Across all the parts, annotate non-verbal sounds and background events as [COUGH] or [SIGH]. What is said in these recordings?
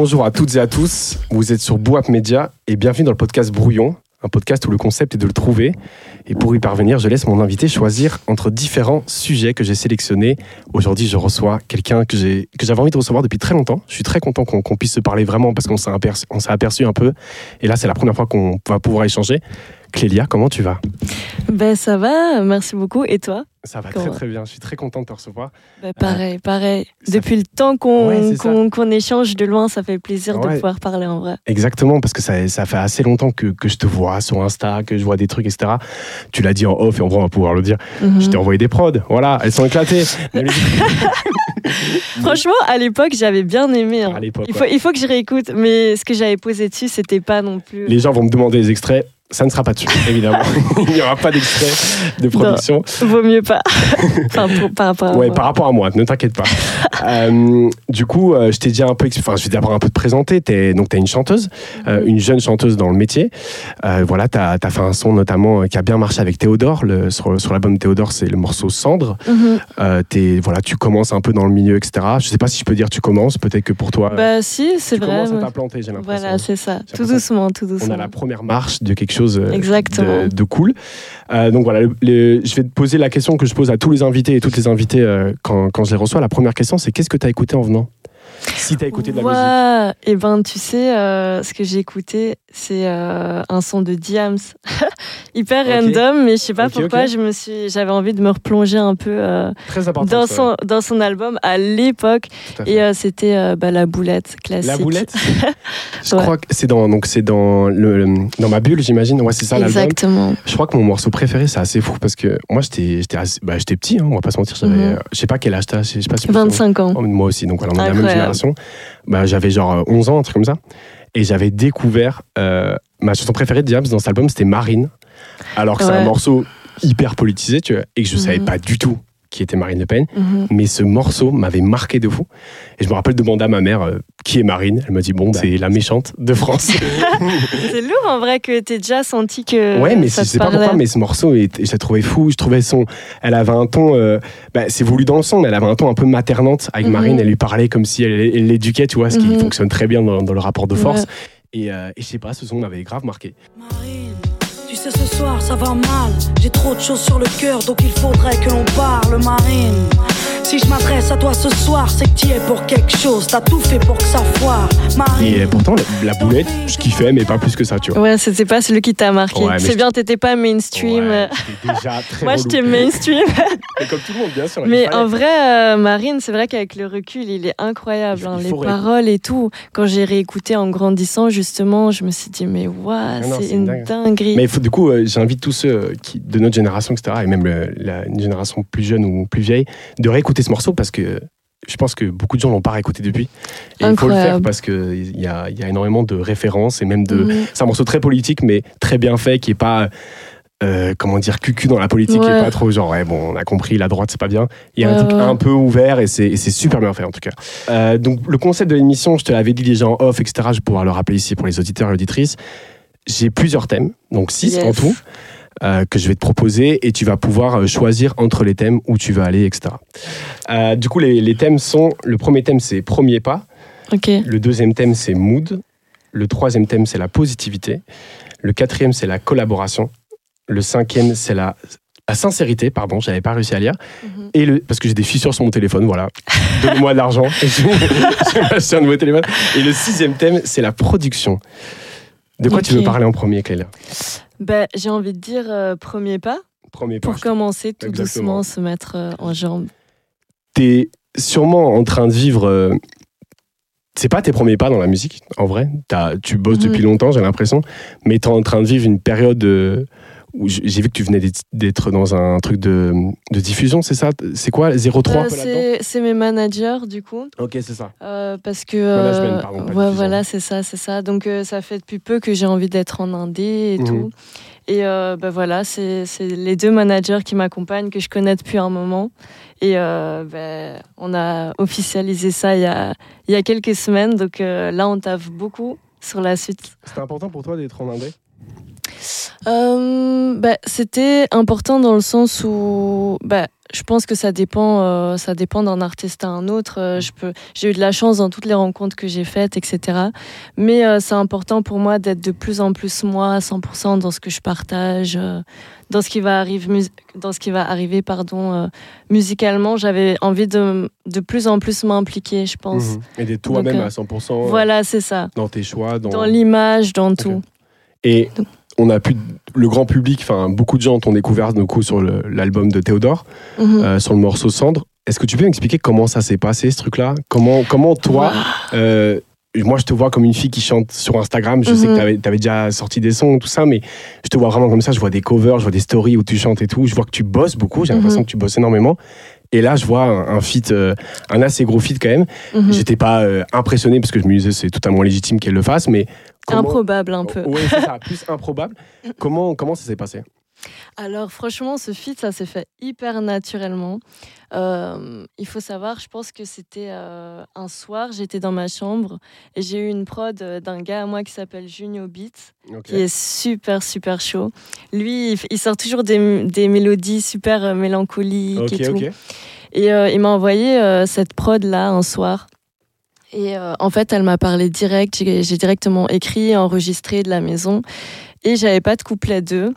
Bonjour à toutes et à tous, vous êtes sur Boap Media et bienvenue dans le podcast Brouillon, un podcast où le concept est de le trouver. Et pour y parvenir, je laisse mon invité choisir entre différents sujets que j'ai sélectionnés. Aujourd'hui, je reçois quelqu'un que j'avais envie de recevoir depuis très longtemps. Je suis très content qu'on puisse se parler vraiment parce qu'on s'est aperçu, aperçu un peu. Et là, c'est la première fois qu'on va pouvoir échanger. Clélia, comment tu vas? Ben ça va, merci beaucoup. Et toi? Ça va très très bien. Je suis très content de te recevoir. Ben, Pareil, pareil. ça Depuis le temps qu'on Ouais, échange de loin, ça fait plaisir de pouvoir parler en vrai. Exactement, parce que ça, ça fait assez longtemps que, que je te vois sur Insta, que je vois des trucs, etc. Tu l'as dit en off et en vrai, on va pouvoir le dire. Mhm. Je t'ai envoyé des prods. Voilà, elles sont éclatées. [LAUGHS] [LAUGHS] Franchement, à l'époque, j'avais bien aimé. hein. à. Il, faut, il faut que je réécoute, mais ce que j'avais posé dessus, c'était pas non plus. Les gens vont me demander des extraits. Ça ne sera pas dessus, évidemment. [LAUGHS] Il n'y aura pas d'extrait de production. Vaut mieux pas. [LAUGHS] enfin, pour- par rapport à Ouais, moi. par rapport à moi, ne t'inquiète pas. [LAUGHS] Euh, du coup, euh, je t'ai dit un peu, enfin, je vais d'abord un peu te présenter. T'es, donc, tu es une chanteuse, euh, une jeune chanteuse dans le métier. Voilà, tu as, fait un son notamment qui a bien marché avec Théodore. Le, sur sur l'album Théodore, c'est le morceau Cendre. Mhm. T'es- voilà, tu commences un peu dans le milieu, etc. Je sais pas si je peux dire tu commences, peut-être que pour toi, Bah si, c'est tu vrai. commences à t'implanter, j'ai l'impression. Voilà, c'est ça. Tout doucement, tout On doucement. a la première marche de quelque chose euh, Exactement. de, de cool. Euh, donc voilà, le- le- je vais te poser la question que je pose à tous les invités et toutes les invités euh, quand, quand je les reçois. La première question, c'est qu'est-ce que tu as écouté en venant? Si tu as écouté de la musique. Ouais, et ben tu sais, euh, ce que j'ai écouté, c'est euh, un son de Diams. [LAUGHS] Hyper random, mais je sais pas pourquoi, je me suis, j'avais envie de me replonger un peu euh, dans, son, dans son album à l'époque. Et c'était bah, La Boulette, classique. La boulette [LAUGHS] Je Ouais. crois que c'est dans, donc c'est dans, le, dans ma bulle, j'imagine. Ouais, c'est ça l'album. Exactement. Je crois que mon morceau préféré, c'est assez fou parce que moi, j'étais j'étais bah, j'étais petit, hein, on va pas se mentir. J'avais, euh, Je sais pas quel âge t'as, je sais pas si tu peux- 25 ans. Oh, moi aussi, donc voilà, on la même. Génération. Bah, j'avais genre euh, 11 ans, un truc comme ça. Et j'avais découvert euh, ma chanson préférée de Diams dans cet album, c'était Marine. Alors que c'est un morceau hyper politisé, tu vois, et que je savais Mhm. pas du tout qui était Marine Le Pen. Mhm. Mais ce morceau m'avait marqué de fou. Et je me rappelle demander à ma mère euh, qui est Marine. Elle m'a dit, bon, bah, c'est la méchante de France. [LAUGHS] C'est lourd en vrai que t'aies déjà senti que ouais, mais ça je sais pas pourquoi, mais ce morceau, je l'ai trouvé fou. Je trouvais son. Elle avait un ton. euh, bah, c'est voulu dans le son, mais elle avait un ton un peu maternante avec Mhm. Marine. Elle lui parlait comme si elle l'éduquait, tu vois, ce qui Mhm. fonctionne très bien dans, dans le rapport de force. Ouais. Et, euh, et je sais pas, ce son m'avait grave marqué. Marine, tu sais ce soir ça va mal. J'ai trop de choses sur le cœur donc il faudrait que l'on parle Marine. Si je m'adresse à toi ce soir, c'est que tu es pour quelque chose. T'as tout fait pour que ça foire. Marine. Et euh, pourtant, la, la boulette, je kiffais, mais pas plus que ça, tu vois. Ouais, c'était pas celui qui t'a marqué. Ouais, c'est bien, t'étais pas mainstream. Ouais, [LAUGHS] déjà très Moi, j'étais mainstream. [LAUGHS] Et comme tout le monde, bien sûr. il Mais en vrai, euh, Marine, c'est vrai qu'avec le recul, il est incroyable. Hein, les paroles et tout. Quand j'ai réécouté en grandissant, justement, je me suis dit, mais waouh, non, c'est une dingue. dinguerie. Mais faut, du coup, euh, j'invite tous ceux qui, de notre génération, etc., et même le- la, une génération plus jeune ou plus vieille, de réécouter ce morceau parce que je pense que beaucoup de gens l'ont pas réécouté depuis. Et il faut le faire parce qu'il y a, y a énormément de références et même de. C'est un morceau très politique, mais très bien fait, qui est pas. euh, comment dire, cucu dans la politique, Ouais. pas trop genre, ouais, bon, on a compris, la droite, c'est pas bien. Il y a un truc ouais. un peu ouvert et c'est et c'est super bien fait, en tout cas. Euh, donc, le concept de l'émission, je te l'avais dit déjà en off, etc., je vais pouvoir le rappeler ici pour les auditeurs et auditrices. J'ai plusieurs thèmes, donc six Yes. en tout euh, que je vais te proposer et tu vas pouvoir euh, choisir entre les thèmes où tu vas aller, etc. Euh, du coup, les, les thèmes sont le premier thème, c'est premier pas. Le deuxième thème, c'est mood. Le troisième thème, c'est la positivité. Le quatrième, c'est la collaboration. Le cinquième, c'est la, la sincérité. Pardon, j'avais pas réussi à lire. Mhm. Et le, parce que j'ai des fissures sur mon téléphone, voilà. Donne-moi de l'argent. [LAUGHS] [LAUGHS] M'acheter un nouveau téléphone. Et le sixième thème, c'est la production. De quoi tu veux parler en premier, Clélia? Bah, j'ai envie de dire euh, premier pas Premier pas. pour commencer tout Exactement. doucement, se mettre euh, en jambes. t'es sûrement en train de vivre. euh, c'est pas tes premiers pas dans la musique, en vrai. T'as- tu bosses Mhm. depuis longtemps, j'ai l'impression. Mais t'es en train de vivre une période j'ai vu que tu venais d'être- dans un truc de, de diffusion, c'est ça? C'est quoi 03 un Euh, c'est mes managers, du coup. Ok, c'est ça. Euh, parce que Management, euh, pardon, pas ouais diffusion. voilà c'est ça c'est ça donc ça fait depuis peu que j'ai envie d'être en indé et Mhm. tout et euh, bah voilà c'est c'est les deux managers qui m'accompagnent que je connais depuis un moment et euh, bah, on a officialisé ça il y a il y a quelques semaines donc euh, là on taffe beaucoup sur la suite C'était important pour toi d'être en indé? Euh, bah, C'était important dans le sens où bah, je pense que ça dépend, euh, ça dépend d'un artiste à un autre. Euh, je peux, j'ai eu de la chance dans toutes les rencontres que j'ai faites, etc. Mais euh, c'est important pour moi d'être de plus en plus moi, à 100% dans ce que je partage, dans ce qui va arriver, dans ce qui va arriver, pardon, musicalement. J'avais envie de de plus en plus m'impliquer, je pense. Mhm. Et d'être toi-même à 100% euh, Voilà, c'est ça. dans tes choix. Dans... Dans l'image, dans tout. Et Donc- on a pu, le grand public, enfin beaucoup de gens t'ont découvert du coup sur l'album de Théodore, Mhm. euh, sur le morceau Cendre. Est-ce que tu peux m'expliquer comment ça s'est passé ce truc-là? Comment, comment toi, euh, moi je te vois comme une fille qui chante sur Instagram. Je sais Mhm. que tu avais, déjà sorti des sons, tout ça, mais je te vois vraiment comme ça. Je vois des covers, je vois des stories où tu chantes et tout. Je vois que tu bosses beaucoup. J'ai l'impression Mhm. que tu bosses énormément. Et là, je vois un, un feat, euh, un assez gros feat quand même. Mhm. J'étais pas euh, impressionné parce que je me disais c'est totalement légitime qu'elle le fasse, mais comment- Improbable un peu. Oui, c'est ça, [LAUGHS] plus improbable. Comment, comment ça s'est passé? Alors franchement, ce feat, ça s'est fait hyper naturellement. Euh, il faut savoir, je pense que c'était euh, un soir, j'étais dans ma chambre et j'ai eu une prod euh, d'un gars à moi qui s'appelle Junio Beats, qui est super super chaud. Lui, il, sort toujours des, des mélodies super mélancoliques et tout. Et euh, il m'a envoyé cette prod là un soir. Et euh, en fait, elle m'a parlé direct. J'ai directement écrit, enregistré de la maison. Et j'avais pas de couplet 2.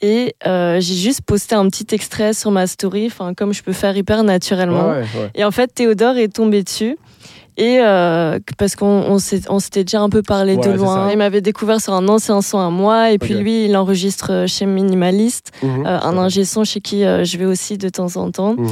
Et euh, j'ai juste posté un petit extrait sur ma story, comme je peux faire hyper naturellement. Ouais, ouais. Et en fait, Théodore est tombé dessus. Et euh, parce qu'on s'était déjà un peu parlé de loin. Il m'avait découvert sur un ancien son à moi. Et puis lui, il enregistre chez Minimaliste, Mhm. euh, un ingé son chez qui euh, je vais aussi de temps en temps. Mhm.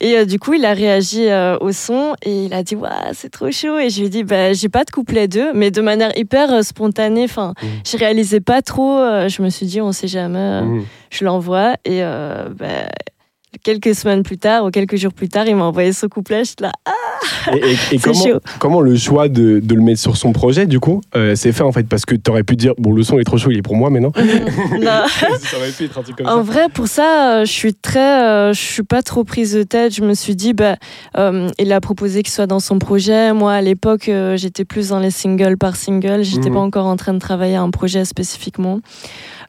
Et euh, du coup, il a réagi euh, au son et il a dit Waouh, c'est trop chaud. Et je lui ai dit bah, J'ai pas de couplet 2, mais de manière hyper euh, spontanée. Enfin, Mhm. je réalisais pas trop. euh, je me suis dit On sait jamais. euh, Mhm. Je l'envoie. Et euh, bah, quelques semaines plus tard ou quelques jours plus tard, il m'a envoyé ce couplet. Je suis là Ah, Et, et- et [LAUGHS] c'est comment, chaud. comment le choix de, de le mettre sur son projet, du coup, euh, c'est fait en fait? Parce que tu aurais pu dire, bon, le son est trop chaud, il est pour moi, mais non. [LAUGHS] Non. ça aurait pu être un truc comme En ça. vrai, pour ça, euh, je suis très, euh, je suis pas trop prise de tête. Je me suis dit, bah, euh, il a proposé qu'il soit dans son projet. Moi, à l'époque, j'étais plus dans les singles par single. J'étais Mhm. pas encore en train de travailler un projet spécifiquement.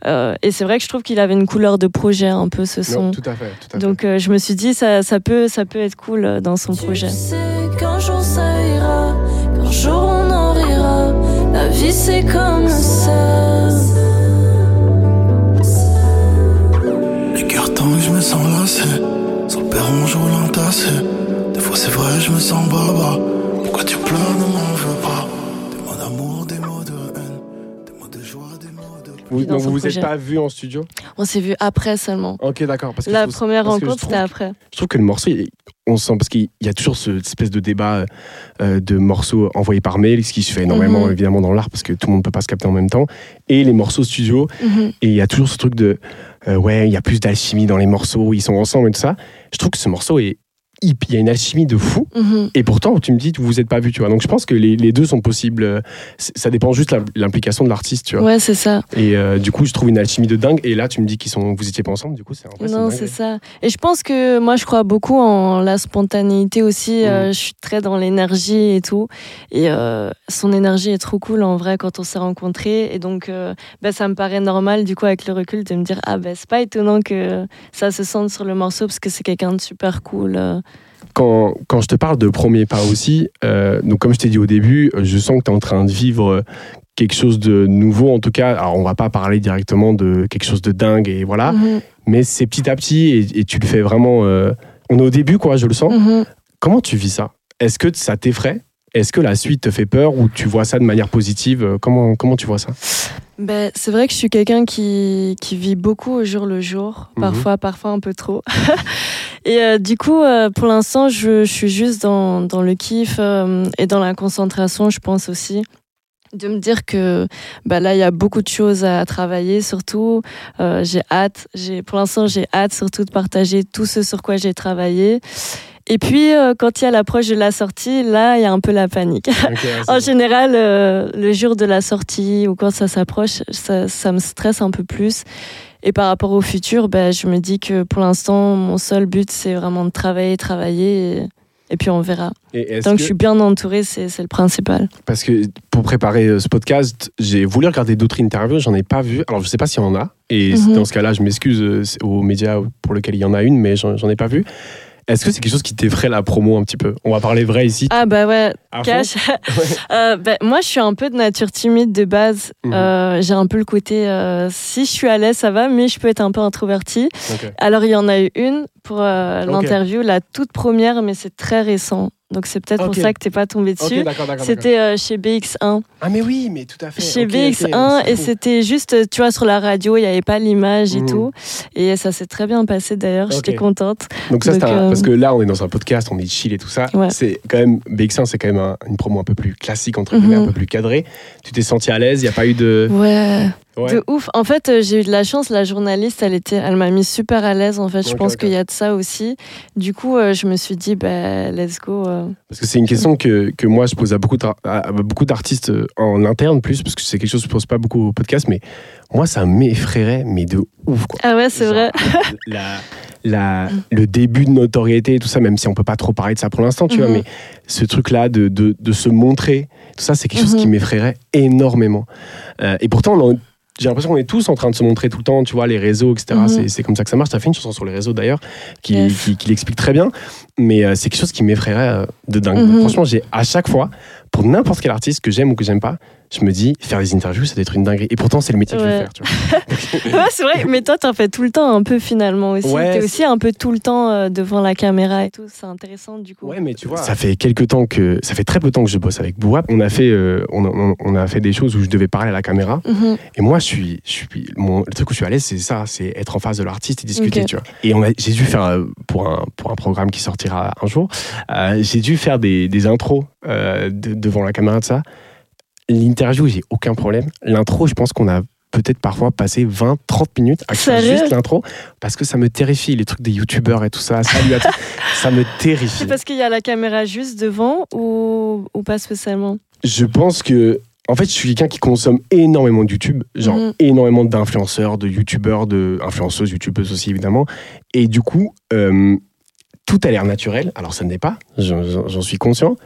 Euh, et c'est vrai que je trouve qu'il avait une couleur de projet un peu ce son. Non, tout à fait. Tout à fait. Donc, euh, je me suis dit, ça, ça peut, ça peut être cool euh, dans son projet. Tu sais qu'un jour ça ira, qu'un jour on en rira. La vie c'est comme ça. Les cœurs tendent, je me sens lassé. Sur le perron, je roule entassé. Des fois, c'est vrai, je me sens baba. Pourquoi tu pleures, ne m'en veux vous, donc vous vous êtes pas vu en studio On s'est vu après seulement. Ok, d'accord. parce que La trouve- première parce rencontre, c'était après. Je trouve que le morceau, on sent parce qu'il y a toujours ce- cette espèce de débat euh, de morceaux envoyés par mail, ce qui se fait énormément Mhm. évidemment dans l'art parce que tout le monde peut pas se capter en même temps, et les morceaux studio. Mhm. Et il y a toujours ce truc de euh, ouais, il y a plus d'alchimie dans les morceaux, ils sont ensemble et tout ça. Je trouve que ce morceau est il y a une alchimie de fou. Mhm. Et pourtant, tu me dis, vous vous êtes pas vu, tu vois. Donc je pense que les, les deux sont possibles. c'est- Ça dépend juste de la- l'implication de l'artiste, tu vois. Ouais, c'est ça. Et euh, du coup, je trouve une alchimie de dingue. Et là, tu me dis qu'ils sont, vous étiez pas ensemble. Du coup, c'est en vrai, Non, c'est ça. Et je pense que moi, je crois beaucoup en la spontanéité aussi. Mhm. Euh, je suis très dans l'énergie et tout. Et euh, son énergie est trop cool en vrai quand on s'est rencontrés. Et donc, bah, ça me paraît normal, du coup, avec le recul, de me dire Ah, ben c'est pas étonnant que ça se sente sur le morceau parce que c'est quelqu'un de super cool. Quand, quand je te parle de premier pas aussi, euh, donc comme je t'ai dit au début, euh, je sens que tu es en train de vivre euh, quelque chose de nouveau en tout cas. Alors on va pas parler directement de quelque chose de dingue et voilà, Mhm, mais c'est petit à petit et, et tu le fais vraiment. euh, on est au début quoi, je le sens. mhm. Comment tu vis ça? Est-ce que ça t'effraie? Est-ce que la suite te fait peur ou tu vois ça de manière positive Euh, comment, comment tu vois ça? Ben, c'est vrai que je suis quelqu'un qui, qui vit beaucoup au jour le jour, Mhm. parfois, parfois un peu trop. [LAUGHS] et euh, du coup, euh, pour l'instant, je, je suis juste dans, dans le kiff euh, et dans la concentration, je pense aussi. De me dire que bah là, il y a beaucoup de choses à travailler, surtout. Euh, j'ai hâte, j'ai, pour l'instant, j'ai hâte surtout de partager tout ce sur quoi j'ai travaillé. Et puis, euh, quand il y a l'approche de la sortie, là, il y a un peu la panique. [LAUGHS] En général, euh, le jour de la sortie ou quand ça s'approche, ça, ça me stresse un peu plus. Et par rapport au futur, ben, je me dis que pour l'instant, mon seul but, c'est vraiment de travailler, travailler et, Et puis on verra. Et Tant que que- je suis bien entourée, c'est le principal. Parce que pour préparer euh, ce podcast, j'ai voulu regarder d'autres interviews, j'en ai pas vu. Alors je sais pas s'il y en a. Et Mhm. dans ce cas-là, je m'excuse aux médias pour lesquels il y en a une, mais j'en ai pas vu. Est-ce que c'est quelque chose qui t'effraie la promo un petit peu? On va parler vrai ici. Ah bah ouais, à cash. [LAUGHS] [LAUGHS] Euh, ben, moi, je suis un peu de nature timide de base. Mhm. Euh, J'ai un peu le côté, euh, si je suis à l'aise, ça va, mais je peux être un peu introvertie. Alors, il y en a eu une pour euh, l'interview, la toute première, mais c'est très récent. Donc, c'est peut-être pour ça que t'es pas tombé dessus. d'accord. c'était euh, chez BX1. Ah mais oui, mais tout à fait. Chez Ok, ok, BX1, c'est et c'était juste, tu vois, sur la radio, il n'y avait pas l'image et Mhm. tout. Et ça s'est très bien passé d'ailleurs, j'étais contente. Donc ça, c'est Donc, un- euh, parce que là, on est dans un podcast, on est chill et tout ça. Ouais. C'est quand même BX1, c'est quand même un- une promo un peu plus classique entre guillemets, Mhm. un peu plus cadrée. Tu t'es senti à l'aise, il y a pas eu de. Ouais. Ouais. De ouf. En fait, euh, j'ai eu de la chance. La journaliste, elle était, elle m'a mis super à l'aise. En fait, je pense qu'il y a de ça aussi. Du coup, euh, je me suis dit, bah, let's go. euh. Parce que c'est une question que, que moi je pose à beaucoup d'ar- à à beaucoup d'artistes en interne plus, parce que c'est quelque chose que je pose pas beaucoup au podcast, mais moi ça m'effraierait, mais de ouf quoi. Ah ouais, c'est vrai. La, [LAUGHS] la, le début de notoriété et tout ça, même si on peut pas trop parler de ça pour l'instant, tu vois, Mhm. mais ce truc-là de, de, de se montrer, tout ça, c'est quelque chose Mhm. qui m'effraierait énormément. Euh, et pourtant, on en- j'ai l'impression qu'on est tous en train de se montrer tout le temps, tu vois, les réseaux, etc. Mhm. C'est- C'est comme ça que ça marche. Tu as fait une chanson sur les réseaux d'ailleurs qui, Yes. qui, qui l'explique très bien, mais euh, c'est quelque chose qui m'effraierait euh, de dingue. Mhm. Franchement, j'ai à chaque fois, pour n'importe quel artiste que j'aime ou que j'aime pas, je me dis, faire des interviews, ça doit être une dinguerie. Et pourtant, c'est le métier que je veux Ouais. faire, tu vois. [LAUGHS] [LAUGHS] ouais, c'est vrai. Mais toi, t'en fais tout le temps un peu finalement aussi. Ouais, T'es aussi un peu tout le temps euh, devant la caméra et tout. C'est intéressant du coup. Ouais, mais tu vois, ça fait quelques temps que, ça fait très peu de temps que je bosse avec Bouap. On a fait, euh, on, a, on a fait des choses où je devais parler à la caméra. Mhm. Et moi, je suis, je suis, mon, le truc où je suis à l'aise, c'est ça, c'est être en face de l'artiste et discuter, tu vois. Et on a, j'ai dû faire euh, pour un, pour un programme qui sortira un jour, euh, j'ai dû faire des, des intros euh, de- devant la caméra de ça. L'interview, j'ai aucun problème. L'intro, je pense qu'on a peut-être parfois passé 20, 30 minutes à faire juste l'intro parce que ça me terrifie, les trucs des youtubeurs et tout ça. Salut à tous. [LAUGHS] ça me terrifie. C'est parce qu'il y a la caméra juste devant ou, ou pas spécialement? Je pense que, en fait, je suis quelqu'un qui consomme énormément de YouTube, genre Mhm. énormément d'influenceurs, de YouTubeurs, de influenceuses, YouTubeuses aussi évidemment. Et du coup, euh, tout a l'air naturel. Alors, ça ne l'est pas, j'en suis conscient.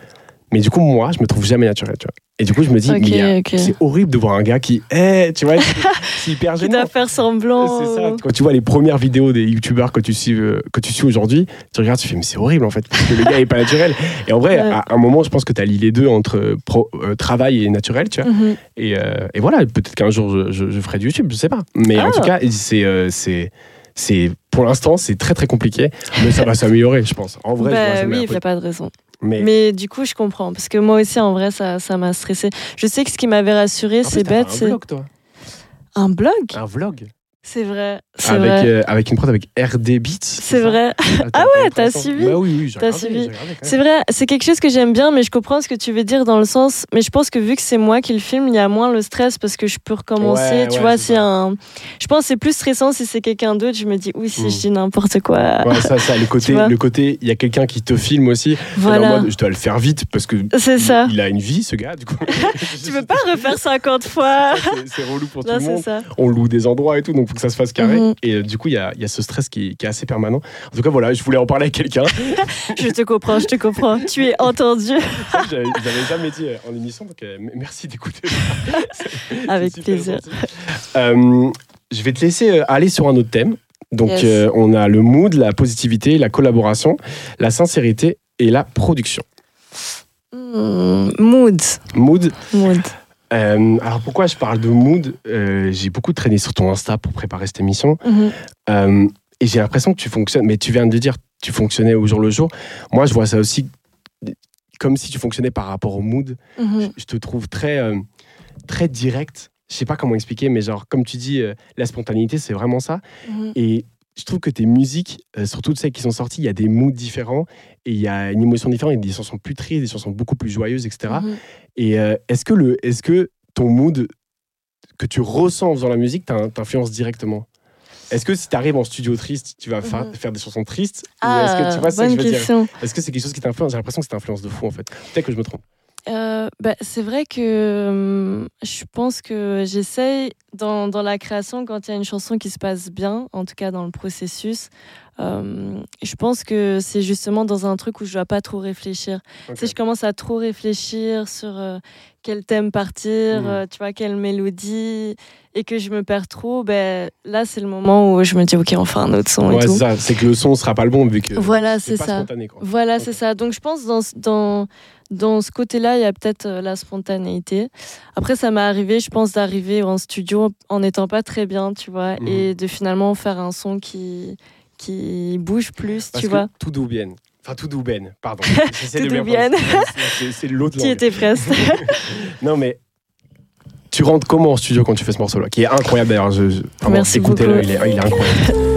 Mais du coup, moi, je me trouve jamais naturel, tu vois. Et du coup, je me dis, Ok, mais il y a- ok. c'est horrible de voir un gars qui, eh, tu vois, c'est [LAUGHS] hyper Qui gênant. doit faire semblant. C'est ça. euh, Quand tu vois les premières vidéos des youtubeurs que tu suis, euh, que tu suis aujourd'hui, tu regardes, tu fais, mais c'est horrible en fait, parce que le gars est pas naturel. Et en vrai, Ouais. à un moment, je pense que tu allies les deux entre euh, pro- euh, travail et naturel, tu vois. mhm. Et, euh, et voilà, peut-être qu'un jour, je, je- je ferai du YouTube, je sais pas. Mais en Ah. tout cas, c'est. euh, c'est pour l'instant c'est très très compliqué mais ça va [LAUGHS] s'améliorer je pense en vrai je vois Bah oui, il n'y a pas de raison. Mais, Mais du coup, je comprends. Parce que moi aussi, en vrai, ça ça m'a stressé. Je sais que ce qui m'avait rassuré, c'est bête, un c'est. vlog toi Un blog un vlog? C'est vrai. Avec, vrai. euh, avec une prod avec RD Beats C'est vrai. ah ouais, t'as suivi bah oui oui regardé, suivi. C'est vrai, c'est quelque chose que j'aime bien, mais je comprends ce que tu veux dire dans le sens. Mais je pense que vu que c'est moi qui le filme, il y a moins le stress parce que je peux recommencer. Ouais, tu ouais, vois, si un. Je pense que c'est plus stressant si c'est quelqu'un d'autre. Je me dis, oui, si je dis n'importe quoi. Ouais, ça, ça, le [LAUGHS] côté, le côté, il y a quelqu'un qui te filme aussi. Je dois le faire vite parce que C'est il- ça. Il, a une vie, ce gars. Du coup, [LAUGHS] Tu peux pas refaire 50 fois. [LAUGHS] C'est- relou pour tout Non, le c'est monde. ça. On loue des endroits et tout, donc faut que ça se fasse carré. Mhm. Et euh, du coup, il y a, y a ce stress qui, qui est assez permanent. En tout cas, voilà, je voulais en parler avec quelqu'un. [LAUGHS] Je te comprends, je te comprends. Tu es entendu. [LAUGHS] J'avais jamais dit euh, en émission, donc euh, merci d'écouter. [LAUGHS] Avec plaisir. Euh, je vais te laisser aller sur un autre thème. Donc, Yes. euh, on a le mood, la positivité, la collaboration, la sincérité et la production. Hmm, mood. Mood, Mood. Euh, alors pourquoi je parle de mood Euh, J'ai beaucoup traîné sur ton Insta pour préparer cette émission Mhm. Euh, et j'ai l'impression que tu fonctionnes, mais tu viens de dire tu fonctionnais au jour le jour. Moi je vois ça aussi comme si tu fonctionnais par rapport au mood. Mhm. Je, je te trouve très, très direct. Je sais pas comment expliquer, mais genre comme tu dis, la spontanéité c'est vraiment ça. Mhm. Et je trouve que tes musiques, euh, sur toutes celles qui sont sorties, il y a des moods différents et il y a une émotion différente. Il y a des chansons plus tristes, des chansons beaucoup plus joyeuses, etc. Mhm. Et euh, est-ce que, le, est que ton mood que tu ressens en faisant la musique t'in- t'influence directement? Est-ce que si tu arrives en studio triste, tu vas fa- Mhm. faire des chansons tristes? Ou est-ce que Ah, tu vois. Est-ce que c'est quelque chose qui t'influence? J'ai l'impression que ça t'influence de fou en fait. Peut-être que je me trompe. Euh, bah, c'est vrai que hum, je pense que j'essaye dans, dans la création, quand il y a une chanson qui se passe bien, en tout cas dans le processus, euh, je pense que c'est justement dans un truc où je dois pas trop réfléchir. Si je commence à trop réfléchir sur euh, quel thème partir, Mm. euh, tu vois, quelle mélodie, et que je me perds trop, ben, là, c'est le moment où je me dis, OK, on fait un autre son Ouais, et c'est tout. ça. C'est que le son sera pas le bon vu que Voilà, c'est ça. spontané. Quoi. Voilà, c'est ça. Donc je pense dans, dans, dans ce côté-là, il y a peut-être euh, la spontanéité. Après, ça m'est arrivé, je pense, d'arriver en studio en n'étant pas très bien, tu vois, Mhm. et de finalement faire un son qui, qui bouge plus, Parce tu que vois. tout doubienne. Enfin, tout pardon. [LAUGHS] Tout bien prononcer. C'est- l'autre Qui était presque. [LAUGHS] Non, mais tu rentres comment en studio quand tu fais ce morceau-là Qui est incroyable d'ailleurs. Je, Merci écoutez-le, beaucoup. il est, il est incroyable. [LAUGHS]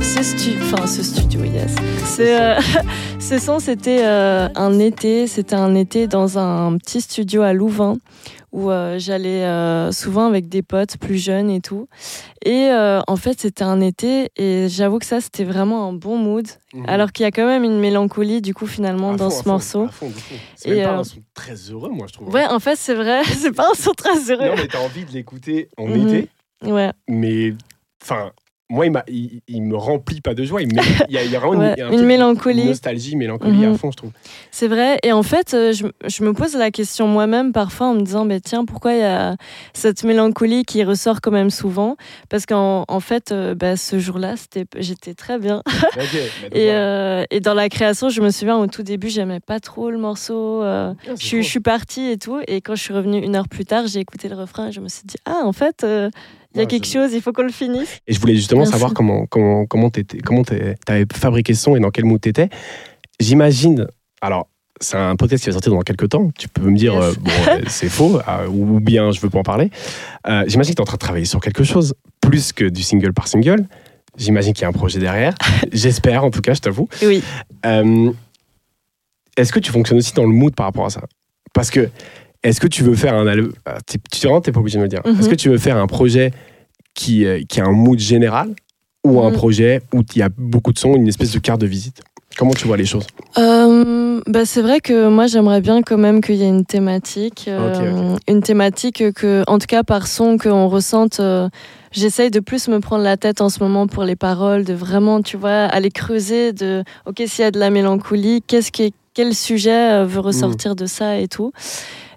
Ce, stu- enfin, ce studio, yes. C'est, euh, [LAUGHS] ce son, c'était euh, un été. C'était un été dans un petit studio à Louvain où euh, j'allais souvent avec des potes plus jeunes et tout. Et en fait, c'était un été et j'avoue que ça, c'était vraiment un bon mood. Mhm. Alors qu'il y a quand même une mélancolie, du coup, finalement, À dans fond, ce à morceau. C'est même pas un son très heureux, moi, je trouve. Ouais, en fait, c'est vrai. [LAUGHS] c'est pas un son très heureux. Non, mais t'as envie de l'écouter en Mhm. été, Ouais. mais enfin, moi, il, il, il me remplit pas de joie. Il, y, a, il y a vraiment [LAUGHS] Ouais, une, un mélancolie. Une nostalgie, mélancolie à Mhm. fond, je trouve. C'est vrai. Et en fait, euh, je, je me pose la question moi-même parfois en me disant, bah, tiens, pourquoi il y a cette mélancolie qui ressort quand même souvent? Parce qu'en en fait, euh, bah, ce jour-là, j'étais très bien. [LAUGHS] Et, euh, et dans la création, je me souviens au tout début, j'aimais pas trop le morceau. euh, Ah, je, suis- cool. je suis partie et tout. Et quand je suis revenue une heure plus tard, j'ai écouté le refrain et je me suis dit, ah, en fait, euh, il y a Ouais, quelque je- chose, il faut qu'on le finisse. Et je voulais justement Merci. savoir comment comment comment t'étais- comment t'avais fabriqué ce son et dans quel mood t'étais. J'imagine. Alors. C'est un podcast qui va sortir dans quelques temps. Tu peux me dire, Yes. euh, bon, euh, [LAUGHS] c'est faux, euh, ou bien je veux pas en parler. Euh, J'imagine que tu es en train de travailler sur quelque chose, plus que du single par single. J'imagine qu'il y a un projet derrière. [LAUGHS] J'espère, en tout cas, je t'avoue. Oui. Est-ce que tu fonctionnes aussi dans le mood par rapport à ça? Parce que, est-ce que tu veux faire un album ah, t'es- pas obligé de me le dire. Mhm. Est-ce que tu veux faire un projet qui, euh, qui a un mood général ou un Mhm. projet où il y a beaucoup de sons, une espèce de carte de visite? Comment tu vois les choses? Euh, bah, c'est vrai que moi j'aimerais bien quand même qu'il y ait une thématique, euh, une thématique que, en tout cas par son, qu'on ressente. euh, J'essaye de plus me prendre la tête en ce moment pour les paroles, de vraiment, tu vois, aller creuser de, ok, s'il y a de la mélancolie, qu'est-ce qui est- quel sujet euh, veut ressortir de ça et tout.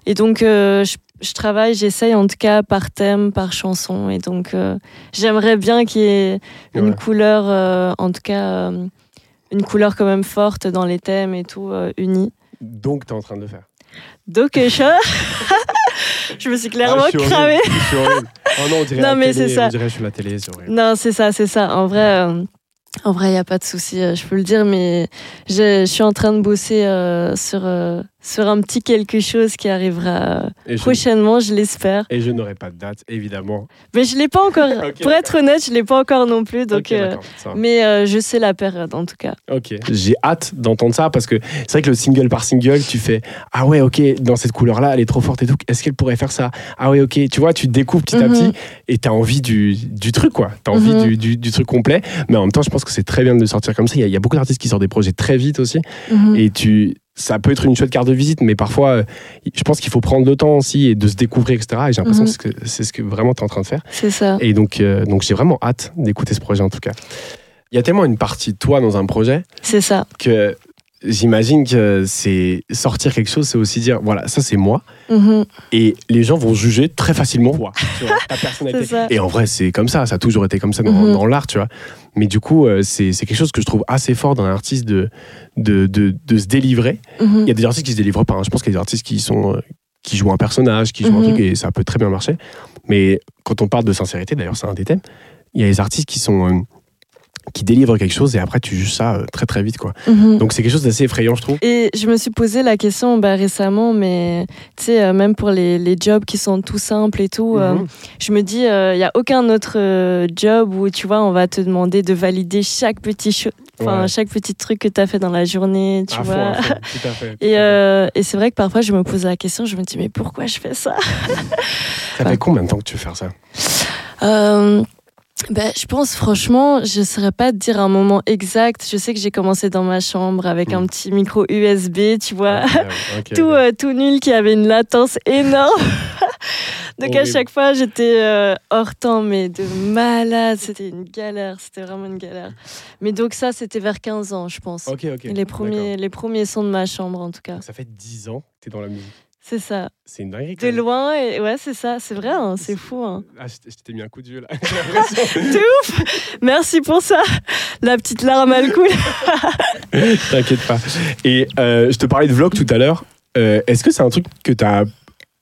Et donc, euh, je, je travaille, j'essaye en tout cas par thème, par chanson. Et donc, euh, j'aimerais bien qu'il y ait une Ouais. couleur, euh, en tout cas, une couleur quand même forte dans les thèmes et tout, unis. Donc, tu es en train de le faire. Donc, je... [LAUGHS] je me suis clairement Ah, je suis cramée. horrible, je suis horrible. Oh non, on dirait Non, la mais c'est ça. On dirait que je suis à la télé, c'est horrible. Non, c'est ça, c'est ça. En vrai, en vrai, il n'y a pas de souci, je peux le dire, mais je, je suis en train de bosser sur, sur un petit quelque chose qui arrivera je, prochainement, je l'espère. et je n'aurai pas de date, évidemment. Mais je l'ai pas encore. [LAUGHS] Pour être honnête, je l'ai pas encore non plus. Donc, Ok, euh, mais euh, je sais la période en tout cas. Ok. J'ai hâte d'entendre ça parce que c'est vrai que le single par single, tu fais Ah ouais, ok, dans cette couleur-là, elle est trop forte et tout. Est-ce qu'elle pourrait faire ça? Ah ouais, ok. Tu vois, tu découvres petit à Mhm. petit et t'as envie du, du truc, quoi. T'as envie Mhm. du, du, du truc complet. Mais en même temps, je pense que c'est très bien de le sortir comme ça. Il y a, il y a beaucoup d'artistes qui sortent des projets très vite aussi. Mhm. Et tu. Ça peut être une chouette carte de visite, mais parfois, euh, je pense qu'il faut prendre le temps aussi et de se découvrir, etc. Et j'ai l'impression Mhm. que c'est- c'est ce que vraiment tu es en train de faire. C'est ça. Et donc, euh, donc j'ai vraiment hâte d'écouter ce projet en tout cas. Il y a tellement une partie de toi dans un projet C'est ça. que j'imagine que c'est sortir quelque chose, c'est aussi dire voilà, ça c'est moi. Mhm. Et les gens vont juger très facilement toi, tu vois, ta personnalité. Et en vrai, c'est comme ça, ça a toujours été comme ça dans, Mhm. dans l'art, tu vois. Mais du coup, euh, c'est c'est quelque chose que je trouve assez fort dans un artiste de, de, de, de se délivrer. Mhm. Il y a des artistes qui se délivrent pas. hein. Je pense qu'il y a des artistes qui sont. euh, qui jouent un personnage, qui jouent un truc, et ça peut très bien marcher. Mais quand on parle de sincérité, d'ailleurs, c'est un des thèmes, il y a des artistes qui sont. Qui délivrent quelque chose et après tu juges ça euh, très très vite quoi. Mhm. Donc c'est quelque chose d'assez effrayant je trouve. Et je me suis posé la question bah, récemment, mais tu sais, euh, même pour les, les jobs qui sont tout simples et tout, euh, Mhm. je me dis, il n'y a aucun autre job où, tu vois, on va te demander de valider chaque petit, Enfin, Ouais. chaque petit truc que tu as fait dans la journée, tu vois. à fond, [LAUGHS] tout à fait. Et, et c'est vrai que parfois, je me pose la question, je me dis, mais pourquoi je fais ça? Ça fait combien de temps que tu veux faire ça? Ben, je pense franchement, je ne saurais pas te dire un moment exact. Je sais que j'ai commencé dans ma chambre avec Mm. un petit micro USB, tu vois, [LAUGHS] tout, euh, tout nul qui avait une latence énorme. [LAUGHS] Donc à chaque fois, j'étais euh, hors temps, mais de malade. C'était une galère, c'était vraiment une galère. Mais donc ça, c'était vers 15 ans, je pense. Les, premiers, les premiers sons de ma chambre, en tout cas. Ça fait 10 ans que tu es dans la musique. C'est ça. C'est une dinguerie. De loin, et ouais, c'est ça. C'est vrai, hein, c'est fou. hein. Ah, je t'ai- mis un coup de vieux là. [LAUGHS] De ouf Merci pour ça. La petite larme à le coule. [LAUGHS] T'inquiète pas. Et euh, je te parlais de vlog tout à l'heure. Euh, Est-ce que c'est un truc que tu as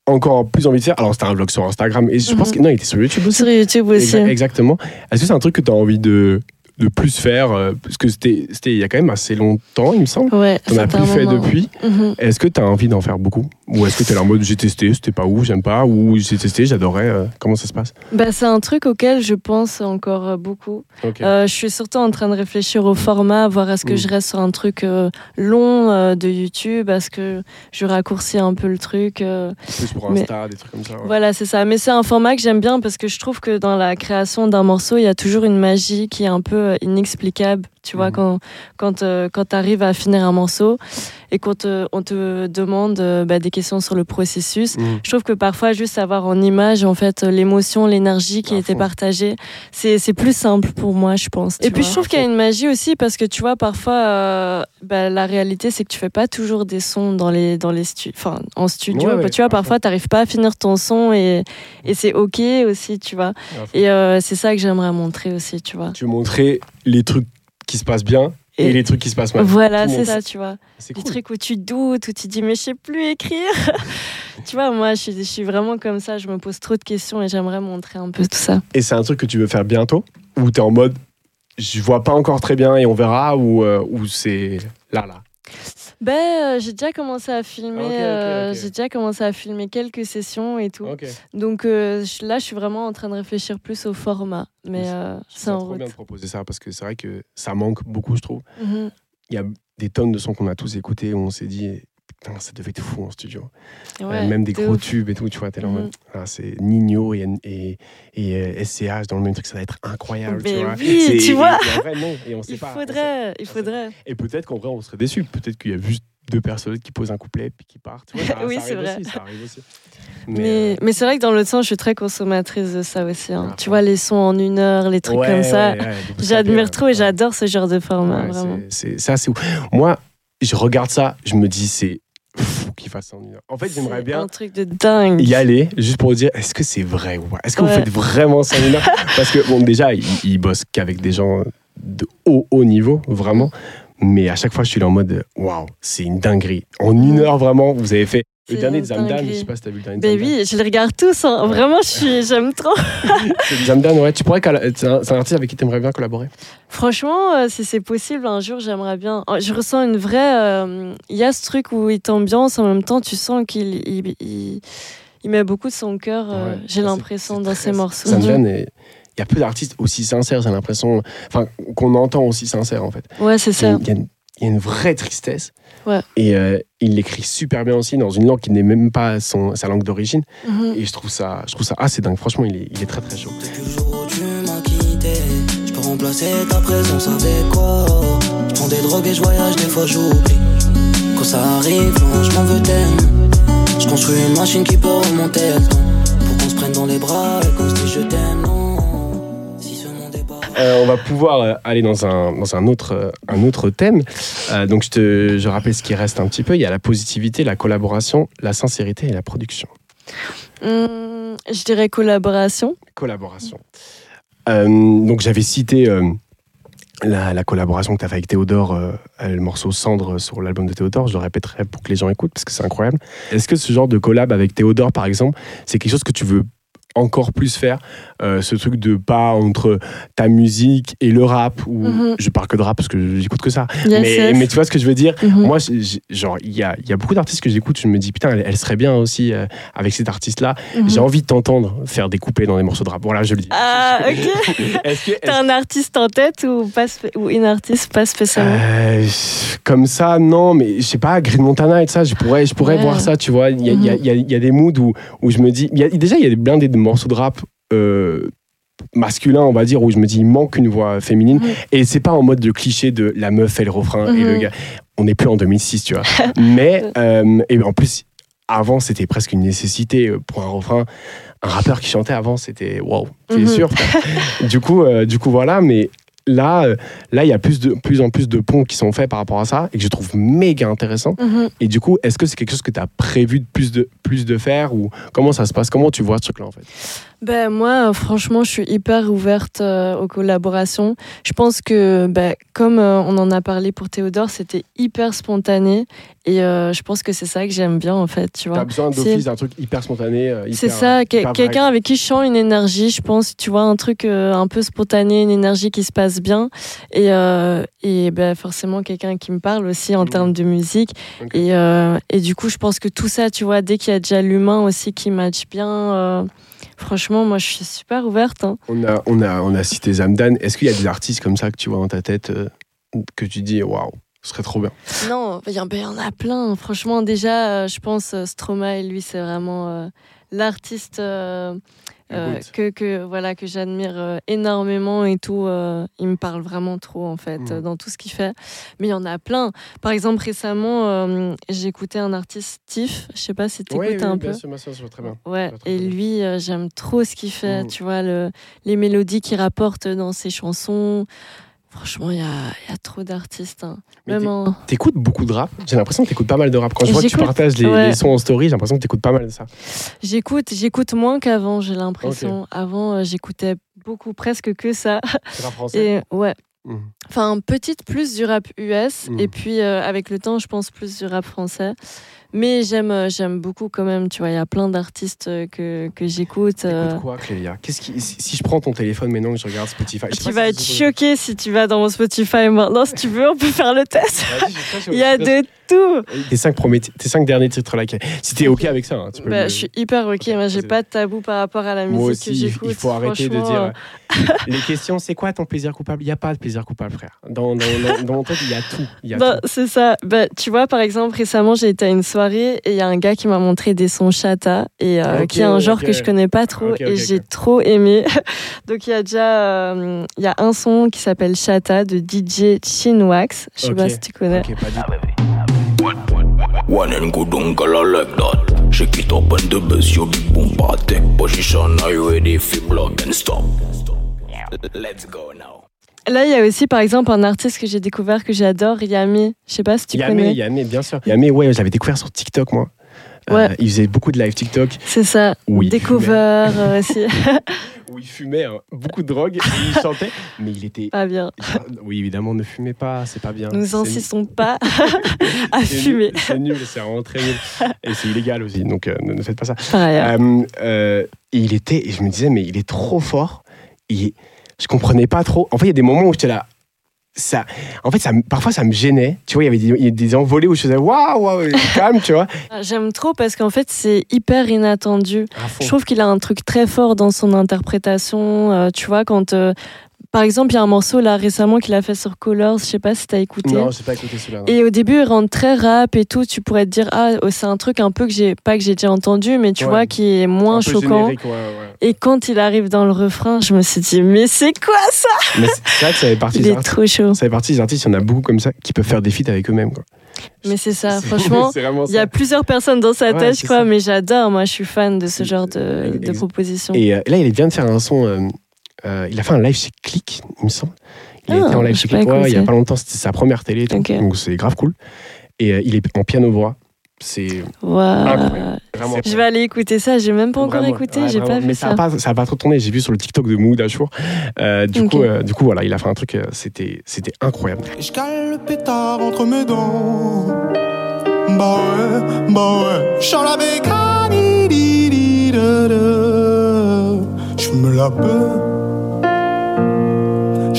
encore plus envie de faire? Alors, c'était un vlog sur Instagram et je pense Mhm. que. Non, il était sur YouTube aussi. Sur YouTube aussi. Exa- exactement. Est-ce que c'est un truc que tu as envie de, de plus faire euh, Parce que c'était il y a quand même assez longtemps, il me semble. Ouais, T'en as plus fait depuis. Mhm. Est-ce que tu as envie d'en faire beaucoup? Ou est-ce que tu es là en mode j'ai testé, c'était pas ouf, j'aime pas Ou j'ai testé, j'adorais euh, Comment ça se passe? Bah, c'est un truc auquel je pense encore euh, beaucoup. Euh, je suis surtout en train de réfléchir au format, voir est-ce que Mm. je reste sur un truc euh, long de YouTube, est-ce que je raccourcis un peu le truc. Plus pour mais- Insta, des trucs comme ça. ouais. Voilà, c'est ça. Mais c'est un format que j'aime bien parce que je trouve que dans la création d'un morceau, il y a toujours une magie qui est un peu euh, inexplicable. Tu vois, Mhm. quand, quand, euh, quand tu arrives à finir un morceau et qu'on te, on te demande euh, bah, des questions sur le processus, Mhm. je trouve que parfois, juste avoir en image, en fait, l'émotion, l'énergie qui À a été fond. partagée, c'est c'est plus simple pour moi, je pense. Et puis, vois, je trouve qu'il y a une magie aussi parce que, tu vois, parfois, euh, bah, la réalité, c'est que tu fais pas toujours des sons dans les, dans les stu- en studio. Ouais, ouais, tu vois, parfois, tu n'arrives pas à finir ton son et, et c'est OK aussi, tu vois. Et euh, c'est ça que j'aimerais montrer aussi, tu vois. Tu veux montrer les trucs qui se passent bien et, Et- les trucs qui se passent mal. Voilà, c'est ça, tu vois. Cool. trucs où tu doutes, où tu dis, mais je sais plus écrire. [LAUGHS] tu vois, moi, je suis, je suis vraiment comme ça, je me pose trop de questions et j'aimerais montrer un peu tout ça. Et c'est un truc que tu veux faire bientôt? Ou t'es en mode je vois pas encore très bien et on verra Ou, euh, c'est là, là Ben, euh, j'ai déjà commencé à filmer, euh, j'ai déjà commencé à filmer quelques sessions et tout. Donc euh, là, je suis vraiment en train de réfléchir plus au format. Mais euh, C'est en trop route. bien de proposer ça parce que c'est vrai que ça manque beaucoup, je trouve. Mhm. Il y a des tonnes de sons qu'on a tous écoutés où on s'est dit ça devait être fou en studio. Euh, Ouais, même des de gros ouf. tubes et tout, tu vois, t'es là Mhm. ah, c'est Nino et, et, et euh, SCH dans le même truc, ça va être incroyable. tu vois. oui, tu vois. et en vrai, non, et on sait Il pas, on sait- faudrait, il faudrait. Et peut-être qu'en vrai, on serait déçus. Peut-être qu'il y a juste deux personnes qui posent un couplet puis qui partent. Ça, [LAUGHS] Oui, c'est vrai. aussi, ça arrive aussi. Mais, euh, mais c'est vrai que dans l'autre sens, je suis très consommatrice de ça aussi. hein. Ah, tu vois, les sons en une heure, les trucs ouais, comme ça. ouais, J'admire trop et j'adore ce genre de format, vraiment. c'est- c'est ouf. Moi, je regarde ça, je me dis, c'est qu'il fasse ça en fait, j'aimerais bien Un truc de dingue. y aller juste pour dire est-ce que c'est vrai ou pas? Est-ce que vous faites vraiment ça en une heure Parce que, bon, déjà, il, il bosse qu'avec des gens de haut, haut niveau, vraiment. Mais à chaque fois, je suis là en mode waouh, c'est une dinguerie. En une heure, vraiment, vous avez fait. Le dernier de Zamdan, je sais pas si t'as vu le dernier de Ben oui, je les regarde tous. hein. Vraiment, j'aime trop. [LAUGHS] Zamdan, ouais, tu pourrais. C'est un, artiste avec qui tu aimerais bien collaborer? Franchement, euh, si c'est possible, un jour, j'aimerais bien. Oh, Je ressens une vraie. euh, Il y a ce truc où il t'ambiance en même temps, tu sens qu'il il, il- il met beaucoup de son cœur, euh, Ouais, j'ai l'impression, dans ses morceaux. Zamdan, est- il y a peu d'artistes aussi sincères, j'ai l'impression. Enfin, qu'on entend aussi sincères, en fait. Ouais, c'est ça. une- il y a une- il y a une vraie tristesse. Ouais. Et euh, il l'écrit super bien aussi dans une langue qui n'est même pas son, sa langue d'origine. Mhm. Et je trouve ça, je trouve ça assez dingue. Franchement, il est, il est très très chaud. Le jour où tu m'as quitté, je peux remplacer ta présence avec quoi? Je prends des drogues et je voyage, des fois j'oublie. Quand ça arrive, non, je m'en veux tellement. Je construis une machine qui peut remonter le temps. Pour qu'on se prenne dans les bras et qu'on se dise je t'aime, on va pouvoir euh, aller dans un, dans un, autre, euh, un autre thème. Euh, donc, je, te, je rappelle ce qui reste un petit peu. Il y a la positivité, la collaboration, la sincérité et la production. Hum, je dirais collaboration. Collaboration. Euh, donc, j'avais cité euh, la, la collaboration que tu as fait avec Théodore, euh, le morceau Cendre sur l'album de Théodore. Je le répéterai pour que les gens écoutent parce que c'est incroyable. Est-ce que ce genre de collab avec Théodore, par exemple, c'est quelque chose que tu veux encore plus faire euh, ce truc de pas entre ta musique et le rap, ou Mhm. je parle que de rap parce que j'écoute que ça. Yes, mais, yes. mais tu vois ce que je veux dire? Mhm. Moi, genre, il y a, y a beaucoup d'artistes que j'écoute, je me dis, putain, elle, elle serait bien aussi euh, avec cet artiste-là. Mhm. J'ai envie de t'entendre faire des coupés dans des morceaux de rap. Voilà, je le dis. Ah, [LAUGHS] ok. T'as un artiste en tête ou, pas ou une artiste pas spécialement? Euh, comme ça, non, mais je sais pas, Green Montana et tout ça, je pourrais, je pourrais Ouais. voir ça, tu vois. Il y a, y a- Mhm. y a- des moods où, où je me dis. il y a- déjà, il y a des blindés de morceaux de rap euh, masculins, on va dire, où je me dis, il manque une voix féminine. Mhm. Et c'est pas en mode de cliché de la meuf fait le refrain et Mhm. le gars. On n'est plus en 2006, tu vois. [LAUGHS] mais, euh, et en plus, avant, c'était presque une nécessité euh, pour un refrain. Un rappeur qui chantait avant, c'était waouh, c'est Mhm. sûr. [LAUGHS] du coup, euh, du coup, voilà, mais là, euh, là, il y a plus, de, plus en plus de ponts qui sont faits par rapport à ça et que je trouve méga intéressant. Mhm. Et du coup, est-ce que c'est quelque chose que tu as prévu de plus, de plus de faire ou comment ça se passe? Comment tu vois ce truc-là en fait? Ben, moi, franchement, je suis hyper ouverte euh, aux collaborations. Je pense que, ben, comme euh, on en a parlé pour Théodore, c'était hyper spontané. Et euh, je pense que c'est ça que j'aime bien, en fait, tu Tu as vois. besoin d'office d'un truc hyper spontané. C'est ça, que- quelqu'un avec qui je sens une énergie, je pense, tu vois, un truc un peu spontané, une énergie qui se passe bien. Et, et ben, forcément, quelqu'un qui me parle aussi en Mhm. termes de musique. Et, et du coup, je pense que tout ça, tu vois, dès qu'il y a déjà l'humain aussi qui match bien, franchement, moi, je suis super ouverte. hein. On a, on, a, on a cité Zamdan. Est-ce qu'il y a des artistes comme ça que tu vois dans ta tête euh, que tu dis waouh, ce serait trop bien? Non, il y, en- ben, il y en a plein. Franchement, déjà, euh, je pense euh, Stromae, lui, c'est vraiment euh, l'artiste euh, euh, que, que, voilà, que j'admire euh, énormément et tout. euh, il me parle vraiment trop, en fait, euh, dans tout ce qu'il fait. Mais il y en a plein. Par exemple, récemment, euh, j'ai écouté un artiste, Tiff. Je sais pas si tu écoutes un peu. bien sûr, bien sûr, je vois très bien. Ouais, et lui, j'aime trop ce qu'il fait, Mhm. tu vois, le, les mélodies qu'il rapporte dans ses chansons. Franchement, il y a, il y a trop d'artistes. hein. En- T'écoutes beaucoup de rap J'ai l'impression que t'écoutes pas mal de rap. Quand je vois que tu partages les, ouais. les sons en story, j'ai l'impression que t'écoutes pas mal de ça. J'écoute, j'écoute moins qu'avant, j'ai l'impression. Avant, euh, j'écoutais beaucoup, presque que ça. C'est rap français Et ouais. Mhm. Enfin, petite plus du rap US, Mhm. et puis euh, avec le temps, je pense plus du rap français. Mais j'aime, euh, j'aime beaucoup quand même, tu vois, il y a plein d'artistes euh, que, que j'écoute. euh. Quoi, Clélia? Qu'est-ce qui, si, si je prends ton téléphone maintenant que je regarde Spotify, je Tu vas être choqué si tu vas dans mon Spotify maintenant. Si tu veux, on peut faire le test. [LAUGHS] Il y a de tout. Tes cinq, premiers, tes cinq derniers titres là. Si t'es OK avec ça, hein, tu peux Bah, me- je suis hyper ok. Moi, j'ai pas de tabou par rapport à la musique Moi que aussi, il- j'écoute. il faut arrêter de dire. [LAUGHS] Les questions, c'est quoi ton plaisir coupable? Il n'y a pas de plaisir coupable, frère. Dans, dans, dans, dans mon tête, il y a tout. Il y a Non, tout. c'est ça. Bah, tu vois, par exemple, récemment, j'ai été à une soirée et il y a un gars qui m'a montré des sons chata, et, euh, Ok, qui est un genre ok. que je connais pas trop Ok, ok, et j'ai trop aimé. [LAUGHS] Donc, il y a déjà euh, il y a un son qui s'appelle Chata de DJ Chinwax. Je sais pas si tu connais. One and good uncle, I like that. Shake it up and the bass, you big boom take position. Are you ready? For block and stop? Let's go now. Là, il y a aussi, par exemple, un artiste que j'ai découvert que j'adore, Yami. Je sais pas si tu Yamé, connais. Yamé, bien sûr. Yamé, ouais, je l'avais découvert sur TikTok, moi. Euh, Ouais. il faisait beaucoup de live TikTok C'est ça. Oui, Des covers euh, aussi. [LAUGHS] où il fumait hein, beaucoup de drogue, et il chantait, mais il était. pas bien. Oui, évidemment, ne fumez pas, c'est pas bien. Nous insistons pas [LAUGHS] à fumer. C'est nul, c'est vraiment très nul. Et c'est illégal aussi, donc euh, ne, ne faites pas ça. Par ailleurs. Euh, euh, et il était, et je me disais, mais il est trop fort. Et je comprenais pas trop. En fait, il y a des moments où j'étais là. Ça, en fait, ça, parfois, ça me gênait. Tu vois, il y avait des, des envolées où je faisais waouh, waouh, calme, tu vois. [LAUGHS] J'aime trop parce qu'en fait, c'est hyper inattendu. Je trouve qu'il a un truc très fort dans son interprétation. euh, tu vois, quand. euh, par exemple, il y a un morceau là récemment qu'il a fait sur Colors, je sais pas si t'as écouté. Non, j'ai pas écouté celui-là. Et au début, il rentre très rap et tout. Tu pourrais te dire, ah, oh, c'est un truc un peu que j'ai, pas que j'ai déjà entendu, mais tu Ouais. vois, qui est moins choquant. générique, ouais, ouais. Et quand il arrive dans le refrain, je me suis dit, mais c'est quoi ça? Mais c'est vrai que ça fait partie Il est trop chaud. Ça fait partie des artistes, il y en a beaucoup comme ça qui peuvent faire des feats avec eux-mêmes. quoi. Mais c'est ça, franchement. [LAUGHS] Il y a plusieurs personnes dans sa tête, quoi, ça. mais j'adore. Moi, je suis fan de ce genre de, de propositions. Et euh, là, il vient de faire un son. euh, euh, il a fait un live chez Click, il me semble. Il a Ah, été en live chez pas Click. ouais, il y a pas longtemps, c'était sa première télé. et tout. Donc c'est grave cool. Et euh, il est en piano-voix. C'est incroyable. vraiment. Je vais aller écouter ça. J'ai même pas encore Vraiment, écouté. ouais, j'ai pas vu Mais ça ça. a pas, ça a pas trop tourné. J'ai vu sur le TikTok de Mood Achour. Euh, du, coup, euh, du coup, voilà, il a fait un truc. euh, c'était, c'était incroyable. Et je cale le pétard entre mes dents. Bah ouais, bah ouais. Chant la bécane, je me la peux.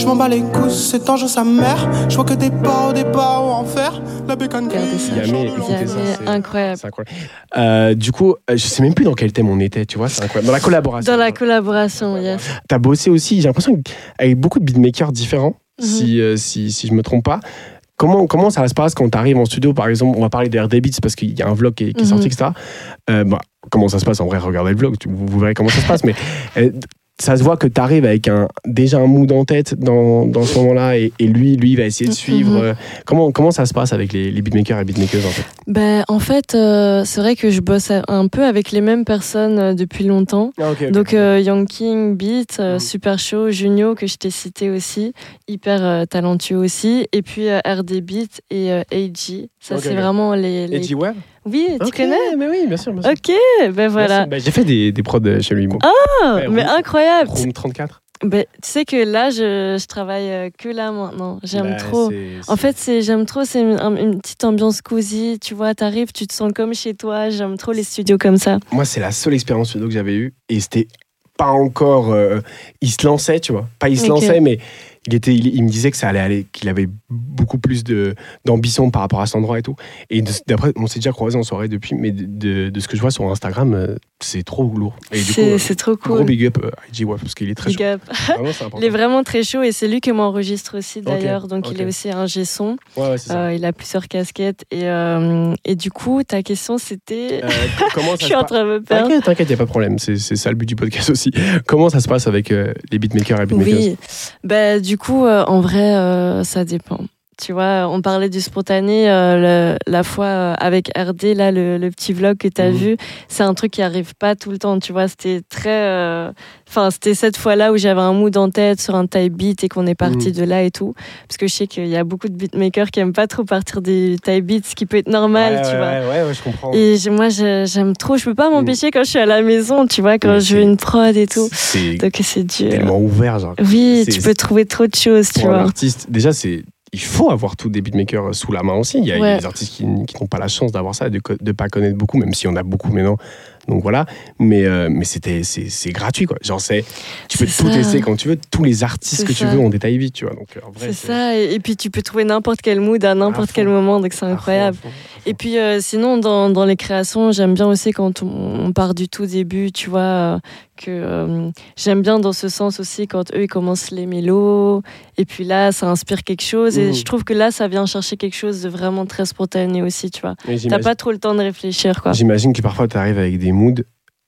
Je m'en bats les couilles, c'est un jeu sa mère. Je vois que des pas au départ ou en fer. La bécane Regardez grise, c'est- incroyable. c'est incroyable. Euh, du coup, euh, je sais même plus dans quel thème on était, tu vois, c'est incroyable. Dans la collaboration. Dans la collaboration, yes. T'as bossé aussi, j'ai l'impression, avec beaucoup de beatmakers différents, Mhm. si, euh, si, si je me trompe pas. Comment, comment ça se passe quand tu arrives en studio Par exemple, on va parler d'RD Beats parce qu'il y a un vlog qui est, qui est Mhm. sorti, etc. Euh, bah, comment ça se passe En vrai, regardez le vlog, vous, vous verrez comment ça se passe. [LAUGHS] Mais euh, ça se voit que tu arrives avec un, déjà un mood en tête dans, dans ce moment-là et, et lui, lui, il va essayer de Mhm. suivre. euh, comment, comment ça se passe avec les, les beatmakers et beatmakers en fait? Ben, en fait, euh, c'est vrai que je bosse un peu avec les mêmes personnes euh, depuis longtemps. Donc euh, Young King, Beat, euh, Mhm. Super Show, Junio que je t'ai cité aussi, hyper talentueux aussi, et puis RD Beat et AG. Ça c'est vraiment les. les- Et G-Web Oui, tu Ok, connais mais oui, bien sûr. Bien sûr. Ok, ben voilà. Bah, J'ai fait des, des prods euh, chez lui. Bon. Ah, Ouais, mais Room- incroyable. Room 34. Ben, tu sais que là, je, je travaille euh, que là maintenant. J'aime Bah, trop. En fait, c'est j'aime trop, c'est une, un- une petite ambiance cosy, tu vois, t'arrives, tu te sens comme chez toi, j'aime trop les studios comme ça. Moi, c'est la seule expérience studio que j'avais eue et c'était pas encore. euh, il se lançait, tu vois. Pas il se Ok. lançait, mais il, était, il, il me disait que ça allait aller, qu'il avait beaucoup plus de, d'ambition par rapport à cet endroit et tout. Et d'après, on s'est déjà croisés en soirée depuis, mais de, de- de ce que je vois sur Instagram, euh, c'est trop lourd. C'est euh, trop gros cool. big up euh, à IG Waf parce qu'il est très Big chaud. up. Vraiment. [LAUGHS] Il est vraiment très chaud et c'est lui qui m'enregistre aussi d'ailleurs. Donc il est aussi un G-son. Ouais, ouais. Euh, il a plusieurs casquettes. Et, euh, et du coup, ta question c'était. Euh, comment [LAUGHS] ça je suis en train de me perdre. T'inquiète, t'inquiète, y a pas de problème. C'est, c'est ça le but du podcast aussi. [LAUGHS] Comment ça se passe avec euh, les beatmakers et beatmakers Oui, bah, du coup, euh, en vrai, euh, ça dépend. Tu vois, on parlait du spontané euh, le- la fois euh, avec RD, là, le, le petit vlog que tu as Mhm. vu. C'est un truc qui arrive pas tout le temps. Tu vois, c'était très. euh, Enfin, c'était cette fois-là où j'avais un mood en tête sur un type beat et qu'on est parti Mhm. de là et tout. Parce que je sais qu'il y a beaucoup de beatmakers qui aiment pas trop partir des type beats, ce qui peut être normal, ouais, tu ouais, vois. Ouais, ouais, je comprends. Et moi, j'aime trop. Je peux pas m'empêcher quand je suis à la maison, tu vois, quand je veux une prod et tout. C'est Donc c'est dur. tellement ouvert, genre. Oui, tu peux trouver trop de choses, tu pour un vois. artiste, déjà, c'est il faut avoir tous des beatmakers sous la main aussi. Il y a, Ouais. des artistes qui, qui n'ont pas la chance d'avoir ça, de ne pas connaître beaucoup, même si on a beaucoup maintenant. Donc voilà. Mais, euh, mais c'était, c'est, c'est gratuit, quoi. Genre, c'est, tu peux tout ça. tester quand tu veux. Tous les artistes que tu veux ont des tailles vite, tu vois. Donc, euh, en vrai, C'est ça, et, et puis tu peux trouver n'importe quel mood à n'importe quel moment, donc c'est à fond, incroyable. à fond, à fond. Et puis euh, sinon, dans, dans les créations, j'aime bien aussi quand on, on part du tout début, tu vois, euh, que euh, j'aime bien dans ce sens aussi quand eux ils commencent les mélos, et puis là ça inspire quelque chose, et Mhm. je trouve que là ça vient chercher quelque chose de vraiment très spontané aussi, tu vois. T'as pas trop le temps de réfléchir, quoi. J'imagine que parfois tu arrives avec des moods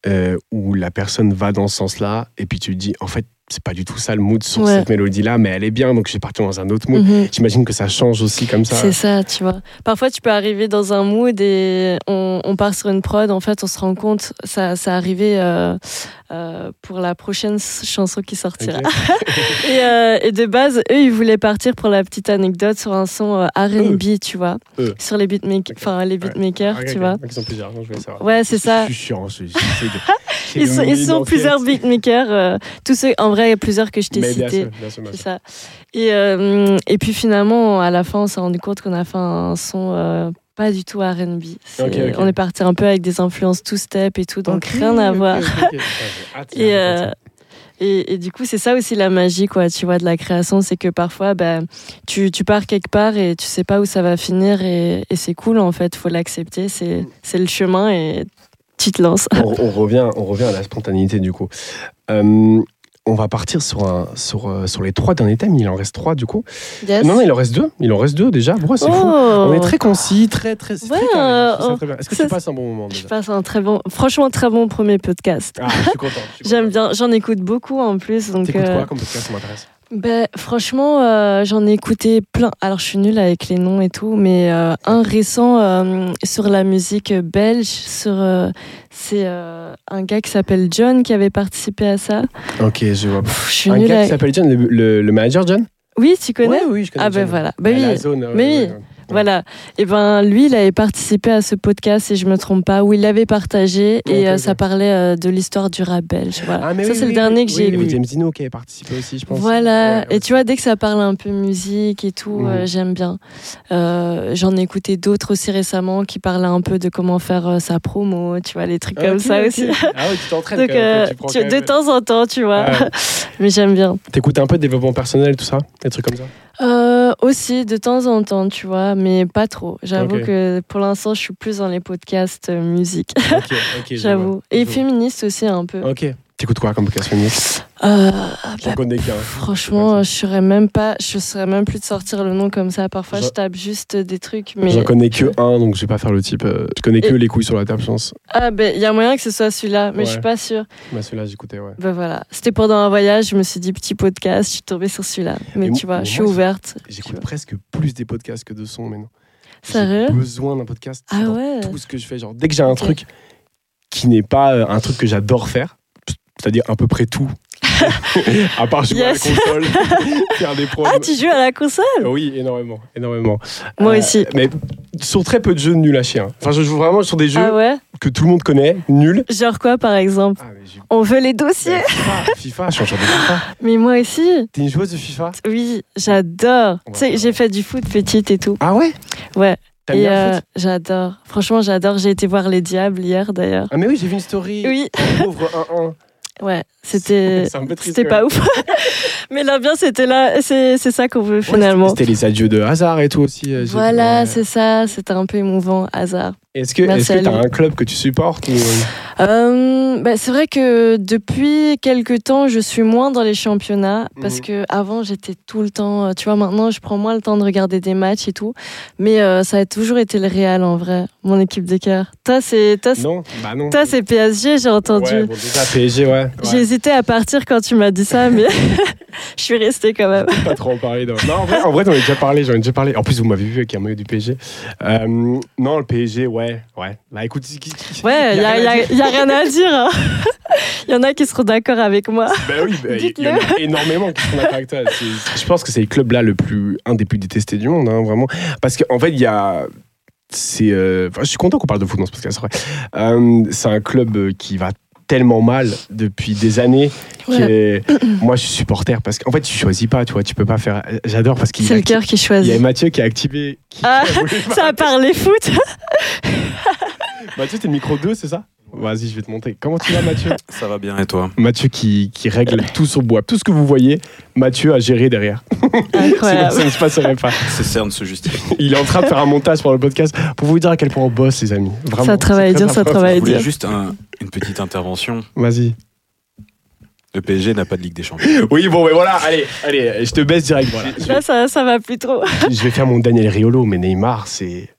euh, où la personne va dans ce sens-là, et puis tu te dis, en fait, c'est pas du tout ça le mood sur Ouais. cette mélodie-là, mais elle est bien, donc je vais partir dans un autre mood. Mhm. J'imagine que ça change aussi comme ça. C'est ça, tu vois. Parfois, tu peux arriver dans un mood et on, on part sur une prod. En fait, on se rend compte, ça, ça arrivait euh, euh, pour la prochaine chanson qui sortira. [LAUGHS] Et, euh, et de base, eux, ils voulaient partir pour la petite anecdote sur un son R&B, tu vois, sur les beatmakers, enfin les beatmakers, tu vois. Ils sont plusieurs, je savoir. Ouais, c'est ça. Je suis chiant, [LAUGHS] Ils sont, ils plusieurs beatmakers, tous ceux, en vrai, il y a plusieurs que je t'ai cités. sûr, bien sûr, bien C'est sûr. ça. Et, euh, et puis finalement, à la fin, on s'est rendu compte qu'on a fait un son euh, pas du tout RB. C'est- Ok, ok. On est parti un peu avec des influences two-step et tout, donc rien à voir. [LAUGHS] Et, de euh, et, et du coup, c'est ça aussi la magie, quoi, tu vois, de la création, c'est que parfois, bah, tu, tu pars quelque part et tu sais pas où ça va finir et, et c'est cool, en fait, faut l'accepter, c'est c'est le chemin et tu te lances. on, on revient, on revient à la spontanéité du coup. Euh, on va partir sur, un, sur, euh, sur les trois derniers thèmes. Il en reste trois du coup. Yes. Non, non, il en reste deux. Il en reste deux déjà. C'est oh. fou On est très concis, très, très. Ouais, euh, oh, très. Est-ce que tu passes un bon moment Je passe un très bon, franchement, très bon premier podcast. Ah, je suis content. [LAUGHS] J'aime bien, j'en écoute beaucoup en plus. Donc, euh, quoi comme podcast Ça m'intéresse. Ben, franchement, euh, j'en ai écouté plein. Alors, je suis nulle avec les noms et tout, mais euh, un récent euh, sur la musique belge, sur c'est un gars qui s'appelle John qui avait participé à ça. Ok, je vois. Pff, je suis Un nulle gars qui s'appelle John, le, le- le manager John? Oui, tu connais? Oui, oui, je connais. Ah ben voilà. Ben À oui. zone, Mais oui. Voilà. Et ben lui, il avait participé à ce podcast, si je me trompe pas, où il l'avait partagé et euh, ça parlait euh, de l'histoire du rap belge. Voilà. Ah, mais ça, oui, c'est oui, le dernier oui, que j'ai lu. James Dino qui avait participé aussi, je pense. Voilà, Ouais, ouais. et tu vois, dès que ça parle un peu musique et tout, Mhm. euh, j'aime bien. J'en ai écouté d'autres aussi récemment qui parlaient un peu de comment faire sa promo, tu vois, les trucs Ah, comme ça aussi. Ah oui, tu t'entraînes Donc, quand tu tu- de temps en temps, tu vois. [LAUGHS] Mais j'aime bien. T'écoutes un peu de développement personnel, tout ça Des trucs comme ça? Euh, aussi, de temps en temps, tu vois, mais pas trop. J'avoue que pour l'instant, je suis plus dans les podcasts euh, musique. Ok, ok. je [LAUGHS] J'avoue. Et féministe aussi un peu. Ok. T'écoutes quoi comme podcast féministe Euh, J'en bah, connais qu'un. franchement, je saurais même pas, je saurais même plus de sortir le nom comme ça. Parfois, je tape juste des trucs, mais J'en connais que un, donc je vais pas faire le type. euh, Je connais que Et- les couilles sur la table, je pense. ah ben, il y a moyen que ce soit celui-là, mais je suis Ouais. pas sûre. Bah, celui-là, j'écoutais, ouais. Ben voilà, c'était pendant un voyage, je me suis dit petit podcast, je suis tombée sur celui-là. Mais Mais tu vois, moi, je suis ouverte. J'écoute presque plus des podcasts que de sons maintenant. Sérieux J'ai besoin d'un podcast Ah dans ouais. tout ce que je fais. Genre, dès que j'ai un truc qui n'est pas euh, un truc que j'adore faire, c'est-à-dire à peu près tout, [LAUGHS] à part jouer Yes. à la console, [LAUGHS] faire des pros. Ah, tu joues à la console Oui, énormément, énormément. Moi Euh, aussi. Mais sur très peu de jeux nuls à chier. hein. Enfin, je joue vraiment sur des jeux Ah ouais que tout le monde connaît, nuls. Genre quoi par exemple Ah, On veut les dossiers Ouais, FIFA, [LAUGHS] FIFA, je suis en train de FIFA. Mais moi aussi T'es une joueuse de FIFA? Oui, j'adore. Tu sais, j'ai fait du foot petite et tout. Ah ouais? Ouais. Euh, j'adore. Franchement, j'adore. J'ai été voir les Diables hier d'ailleurs. Ah mais oui, j'ai vu une story. Oui, Pauvre 1-1. Ouais, c'était [LAUGHS] c'était pas ouf. [LAUGHS] Mais l'ambiance était là, c'est ça qu'on veut finalement. C'était les adieux de hasard et tout aussi. euh, Voilà, c'est ça, c'était un peu émouvant, hasard. Est-ce que t'as lui. un club que tu supportes ou... Euh, bah, c'est vrai que depuis quelques temps, je suis moins dans les championnats parce Mhm. que avant j'étais tout le temps. euh, Tu vois, maintenant je prends moins le temps de regarder des matchs et tout. Mais euh, ça a toujours été le Real en vrai, mon équipe de cœur. Toi, c'est toi, c'est- Non, bah non. toi, c'est PSG, j'ai entendu. Ouais, bon, déjà PSG, ouais. J'ai hésité à partir quand tu m'as dit ça, [LAUGHS] mais [LAUGHS] je suis restée quand même. ouais. Pas trop en parler. Non, non en vrai, en vrai as déjà parlé. J'en ai déjà parlé. En plus, vous m'avez vu avec un maillot du PSG. Euh, non, le PSG, ouais, ouais. Bah écoute, qui- qui- Ouais, il y a, rien y a- y a rien à dire. hein. Il [LAUGHS] y en a qui seront d'accord avec moi. Bah oui, bah, il y Dites-le. en a énormément qui sont d'accord avec toi. Je pense que c'est le club là le plus, un des plus détestés du monde, hein, vraiment. Parce qu'en fait, il y a. C'est, euh, je suis content qu'on parle de foot dans ce podcast. c'est vrai. Euh, c'est un club qui va tellement mal depuis des années. est- [CLEARS THROAT] Moi, je suis supporter parce qu'en fait, tu choisis pas, tu vois, tu peux pas faire. J'adore parce qu'il C'est le cœur qui Il y a choisit. Mathieu qui a activé. Qui Ah, [LAUGHS] qui a Ça a parlé foot. [LAUGHS] Mathieu, t'es le micro 2, c'est ça? Vas-y, je vais te montrer. Comment tu vas, Mathieu? Ça va bien et toi? Mathieu qui, qui règle tout sur bois. Tout ce que vous voyez, Mathieu a géré derrière. [LAUGHS] Sinon, Incroyable. ça ne se passerait pas. C'est cerne se justifier. Il est en train de faire un montage pour le podcast pour vous dire à quel point on bosse, les amis. Vraiment. Ça travaille dur, ça travaille Je voulais dur. juste un- une petite intervention. Vas-y. Le PSG n'a pas de Ligue des Champions. [LAUGHS] Oui, bon, mais voilà, allez, allez, je te baisse direct. Voilà. Je, Là, ça, ça va plus trop. je vais faire mon Daniel Riolo, mais Neymar, c'est.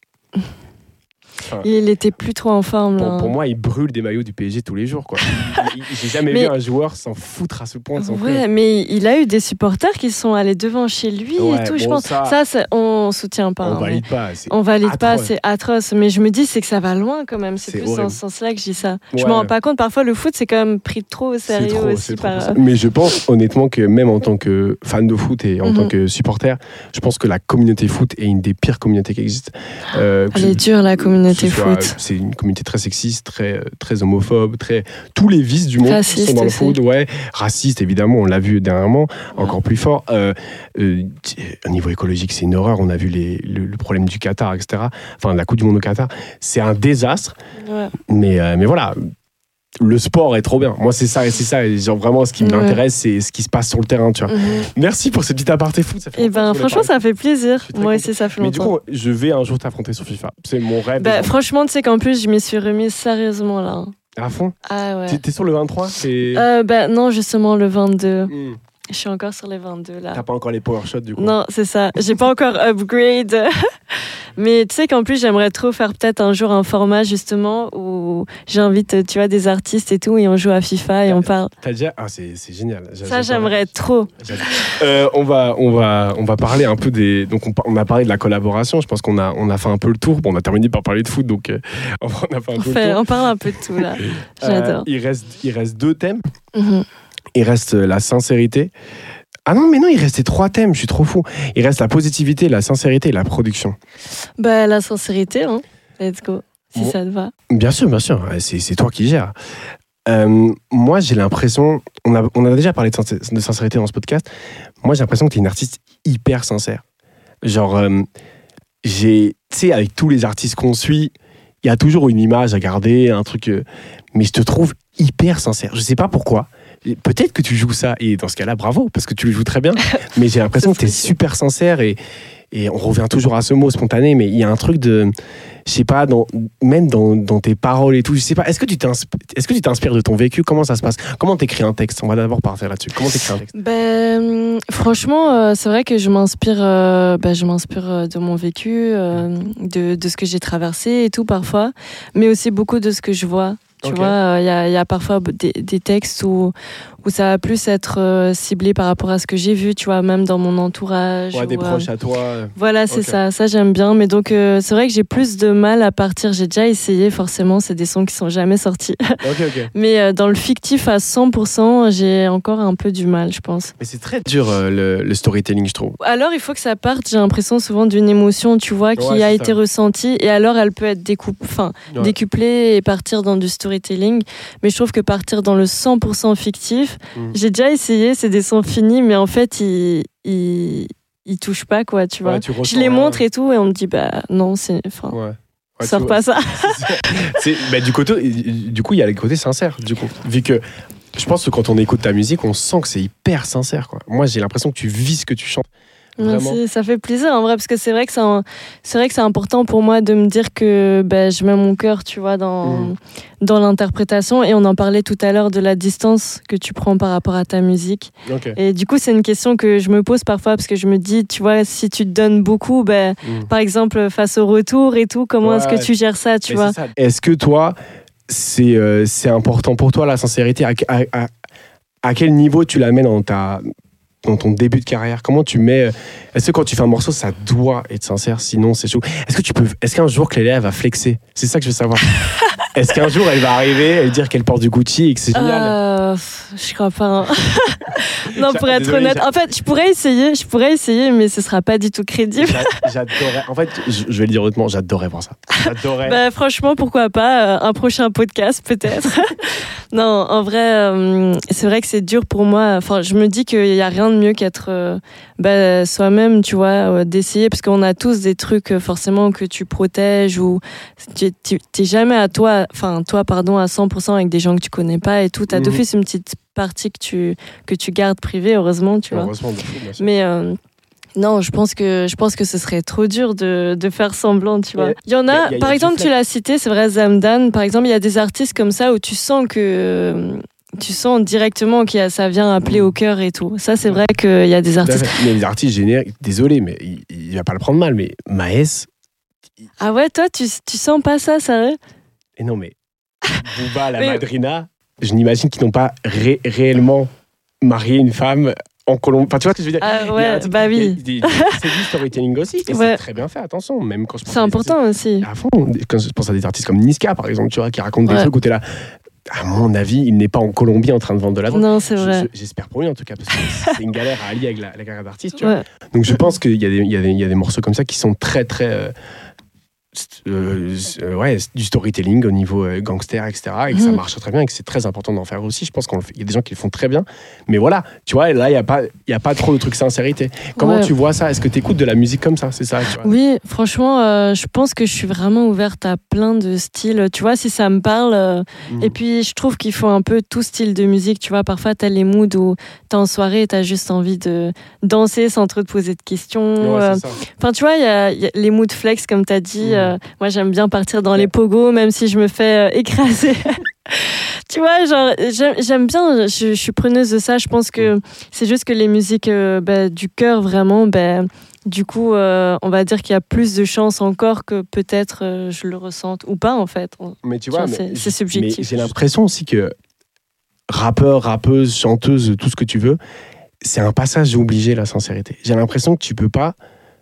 Il était plus trop en forme. Pour, là. pour moi, il brûle des maillots du PSG tous les jours, quoi. [LAUGHS] J'ai jamais Mais- vu un joueur s'en foutre à ce point de son Ouais, club. mais il a eu des supporters qui sont allés devant chez lui Ouais, et tout, je pense. ça- Ça, on soutient pas. On hein, valide pas. c'est- On valide pas, atroce. c'est atroce. Mais je me dis, c'est que ça va loin quand même. C'est plus dans ce sens-là que je dis ça. Je Ouais. me rends pas compte. Parfois, le foot, c'est quand même pris trop au sérieux trop, aussi. par... possible. Mais je pense honnêtement que même en tant que fan de foot et en Mhm. tant que supporter, je pense que la communauté foot est une des pires communautés qui existent. Euh, Elle est dure, la communauté foot. C'est une communauté très sexiste, très, très homophobe, très tous les vices du monde Raciste sont dans le foot. Ouais, raciste évidemment, on l'a vu dernièrement, encore plus fort. Euh, euh, au niveau écologique, c'est une horreur. On a vu les, le, le problème du Qatar, etc. Enfin, la Coupe du Monde au Qatar, c'est un désastre. Ouais. Mais, euh, mais voilà, le sport est trop bien. Moi, c'est ça, c'est ça. Et genre, vraiment, ce qui Ouais. m'intéresse, c'est ce qui se passe sur le terrain, tu vois. Mhm. Merci pour ce petit aparté foot. Ça fait Et longtemps que ben, franchement, ça fait plaisir. Moi aussi, ça fait Mais du longtemps. coup, je vais un jour t'affronter sur FIFA. C'est mon rêve. Bah, franchement, tu sais qu'en plus, je m'y suis remise sérieusement là. à fond. Ah ouais. T'es- sur le 23 T'es- Euh, bah, non, justement, le 22. Hmm. Je suis encore sur les 22 là. T'as pas encore les power shots du coup Non, c'est ça. J'ai pas encore upgrade. [LAUGHS] Mais tu sais qu'en plus, j'aimerais trop faire peut-être un jour un format justement où j'invite, tu vois, des artistes et tout et on joue à FIFA et on parle. T'as déjà Ah, c'est c'est génial. Ça, j'aimerais trop. Euh, on, va, on, va, on va parler un peu des. Donc, on, on a parlé de la collaboration. Je pense qu'on a, on a fait un peu le tour. Bon, on a terminé par parler de foot, donc euh, [LAUGHS] on a fait un On, peu fait, le tour. on parle un peu de tout là. [LAUGHS] Euh, J'adore. il, reste, il reste deux thèmes. Mhm. Il reste la sincérité. Ah non, mais non, il restait trois thèmes, je suis trop fou. Il reste la positivité, la sincérité et la production. Bah, la sincérité, hein. Let's go. Si Bon. ça te va. Bien sûr, bien sûr, c'est toi qui gères. Euh, moi, j'ai l'impression, on a, on a déjà parlé de sincérité dans ce podcast. Moi, j'ai l'impression que tu es une artiste hyper sincère. Genre, euh, j'ai, tu sais, avec tous les artistes qu'on suit, il y a toujours une image à garder, un truc. euh, mais je te trouve hyper sincère. Je sais pas pourquoi. Peut-être que tu joues ça, et dans ce cas-là, bravo, parce que tu le joues très bien. [LAUGHS] mais j'ai l'impression que tu es super sincère et, et on revient toujours à ce mot spontané, mais il y a un truc de. Je sais pas, dans, même dans, dans tes paroles et tout, je sais pas. Est-ce que tu t'insp- est-ce que tu t'inspires de ton vécu? Comment ça se passe? Comment t'écris un texte? On va d'abord partir là-dessus. Comment t'écris un texte? Ben, franchement, euh, c'est vrai que je m'inspire, euh, ben, je m'inspire euh, de mon vécu, euh, de, de ce que j'ai traversé et tout parfois, mais aussi beaucoup de ce que je vois. Tu vois, il y, a, y a parfois des, des textes où, où ça va plus être euh, ciblé par rapport à ce que j'ai vu, tu vois, même dans mon entourage. Ouais, des ou, euh, proches à toi. euh, Voilà, c'est ça. Ça, j'aime bien. Mais donc, c'est vrai que j'ai plus de mal à partir. J'ai déjà essayé, forcément. C'est des sons qui sont jamais sortis. [LAUGHS] Ok, ok. Mais dans le fictif à 100%, j'ai encore un peu du mal, je pense. Mais c'est très dur le, le storytelling, je trouve. Alors, il faut que ça parte, j'ai l'impression, souvent d'une émotion, tu vois, qui Ouais, a été ça. ressentie. Et alors, elle peut être découpe, enfin, Ouais. décuplée et partir dans du storytelling. Mais je trouve que partir dans le 100% fictif, Mhm. j'ai déjà essayé, c'est des sons finis, mais en fait, ils, ils, ils touchent pas, quoi, tu vois. Ouais, tu je les montre et tout, et on me dit, bah non, c'est. Enfin, Ouais. Ouais, sors pas [LAUGHS] ça. C'est- bah, du, côté, du coup, il y a le côté sincère, du coup. Vu que je pense que quand on écoute ta musique, on sent que c'est hyper sincère. Quoi. Moi, j'ai l'impression que tu vis ce que tu chantes. Merci, ça fait plaisir en vrai parce que c'est vrai que c'est vrai que c'est important pour moi de me dire que ben, je mets mon cœur, tu vois, dans Mm. dans l'interprétation et on en parlait tout à l'heure de la distance que tu prends par rapport à ta musique. Et du coup, c'est une question que je me pose parfois parce que je me dis, tu vois, si tu te donnes beaucoup, ben Mm. par exemple face au retour et tout, comment est-ce que tu gères ça, tu vois? Est-ce que toi, c'est euh, c'est important pour toi la sincérité? À, à- à- à quel niveau tu la mets dans ta dans ton début de carrière Comment tu mets euh, Est-ce que quand tu fais un morceau, ça doit être sincère Sinon, c'est chaud? Est-ce que tu peux Est-ce qu'un jour Clélia va flexer C'est ça que je veux savoir. [LAUGHS] Est-ce qu'un jour elle va arriver, elle dire qu'elle porte du Gucci et que c'est génial Euh, je crois pas. hein. [LAUGHS] non, pour être Désolé, honnête, en fait, je pourrais essayer, je pourrais essayer, mais ce sera pas du tout crédible. J'a- J'adorais. En fait, je vais le dire hautement, j'adorais voir ça. J'adorais. Bah, franchement, pourquoi pas euh, un prochain podcast peut-être. [LAUGHS] non, en vrai, euh, c'est vrai que c'est dur pour moi. Enfin, je me dis qu'il y a rien de mieux qu'être bah, soi-même, tu vois, euh, d'essayer parce qu'on a tous des trucs euh, forcément que tu protèges ou tu tu- t'es jamais à toi, enfin toi pardon à 100% avec des gens que tu connais pas et tout. T'as Mhm. d'office une petite partie que tu que tu gardes privée, heureusement, tu vois. Heureusement, sûr. Mais euh, non, je pense que je pense que ce serait trop dur de, de faire semblant, tu vois. Il y en a- a, y a- y a par exemple, tu l'as cité, c'est vrai, Zamdan. Par exemple, il y a des artistes comme ça où tu sens que tu sens directement que ça vient appeler au cœur et tout. Ça, c'est vrai qu'il y a des artistes. fait. Mais les artistes génériques, désolé, mais il, il va pas le prendre mal, mais Maes, Ah ouais, toi, tu, tu sens pas ça, sérieux et non, mais [LAUGHS] Booba, la madrina, je n'imagine qu'ils n'ont pas ré- réellement marié une femme en Colombie. Enfin, tu vois ce que je veux dire? Ah Il y a ouais, bah il y a oui. des- des- C'est du [LAUGHS] storytelling aussi, et Ouais. c'est très bien fait, attention, même quand C'est des important aussi. À fond, quand je pense à des artistes comme Niska, par exemple, tu vois, qui racontent des trucs où t'es là. À mon avis, il n'est pas en Colombie en train de vendre de la drogue. Non, c'est vrai. je- J'espère pour lui en tout cas, parce que c'est une galère à allier avec la, la carrière d'artiste. Ouais. Donc je pense qu'il y, a des- y, y a morceaux comme ça qui sont très très euh, euh, ouais, du storytelling au niveau euh, gangster, etc. Et que ça Mhm. marche très bien et que c'est très important d'en faire aussi. Je pense qu'il y a des gens qui le font très bien. Mais voilà, tu vois, là, il n'y a, pas- y a pas trop de trucs sincérité. Comment Ouais. tu vois ça? Est-ce que tu écoutes de la musique comme ça? C'est ça tu vois Oui, franchement, euh, je pense que je suis vraiment ouverte à plein de styles. Tu vois, si ça me parle. euh, Mhm. Et puis, je trouve qu'il faut un peu tout style de musique. Tu vois, parfois, t'as les moods où t'es en soirée et t'as juste envie de danser sans trop te poser de questions. Ouais. Enfin, tu vois, il y, a- il y a les moods flex, comme t'as dit. Mhm. Euh, moi, j'aime bien partir dans les pogos, même si je me fais euh, [LAUGHS] écraser. tu vois, genre, j'aime bien, je, je suis preneuse de ça. Je pense que c'est juste que les musiques euh, bah, du cœur, vraiment, ben du coup, euh, on va dire qu'il y a plus de chances encore que peut-être euh, je le ressente ou pas, en fait. Mais tu Tu vois, c'est- c'est subjectif. Mais j'ai l'impression aussi que rappeur, rappeuse, chanteuse, tout ce que tu veux, c'est un passage obligé, la sincérité. J'ai l'impression que tu peux pas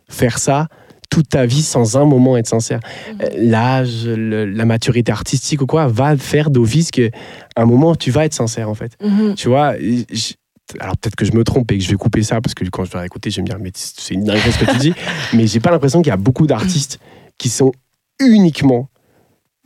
faire ça toute ta vie sans un moment être sincère. Mhm. Euh, L'âge, la maturité artistique ou quoi va faire d'office que un moment tu vas être sincère en fait. Mhm. Tu vois, alors peut-être que je me trompe et que je vais couper ça parce que quand je vais réécouter, je vais me dire, mais c'est une dinguerie ce que tu dis. [LAUGHS] mais j'ai pas l'impression qu'il y a beaucoup d'artistes qui sont uniquement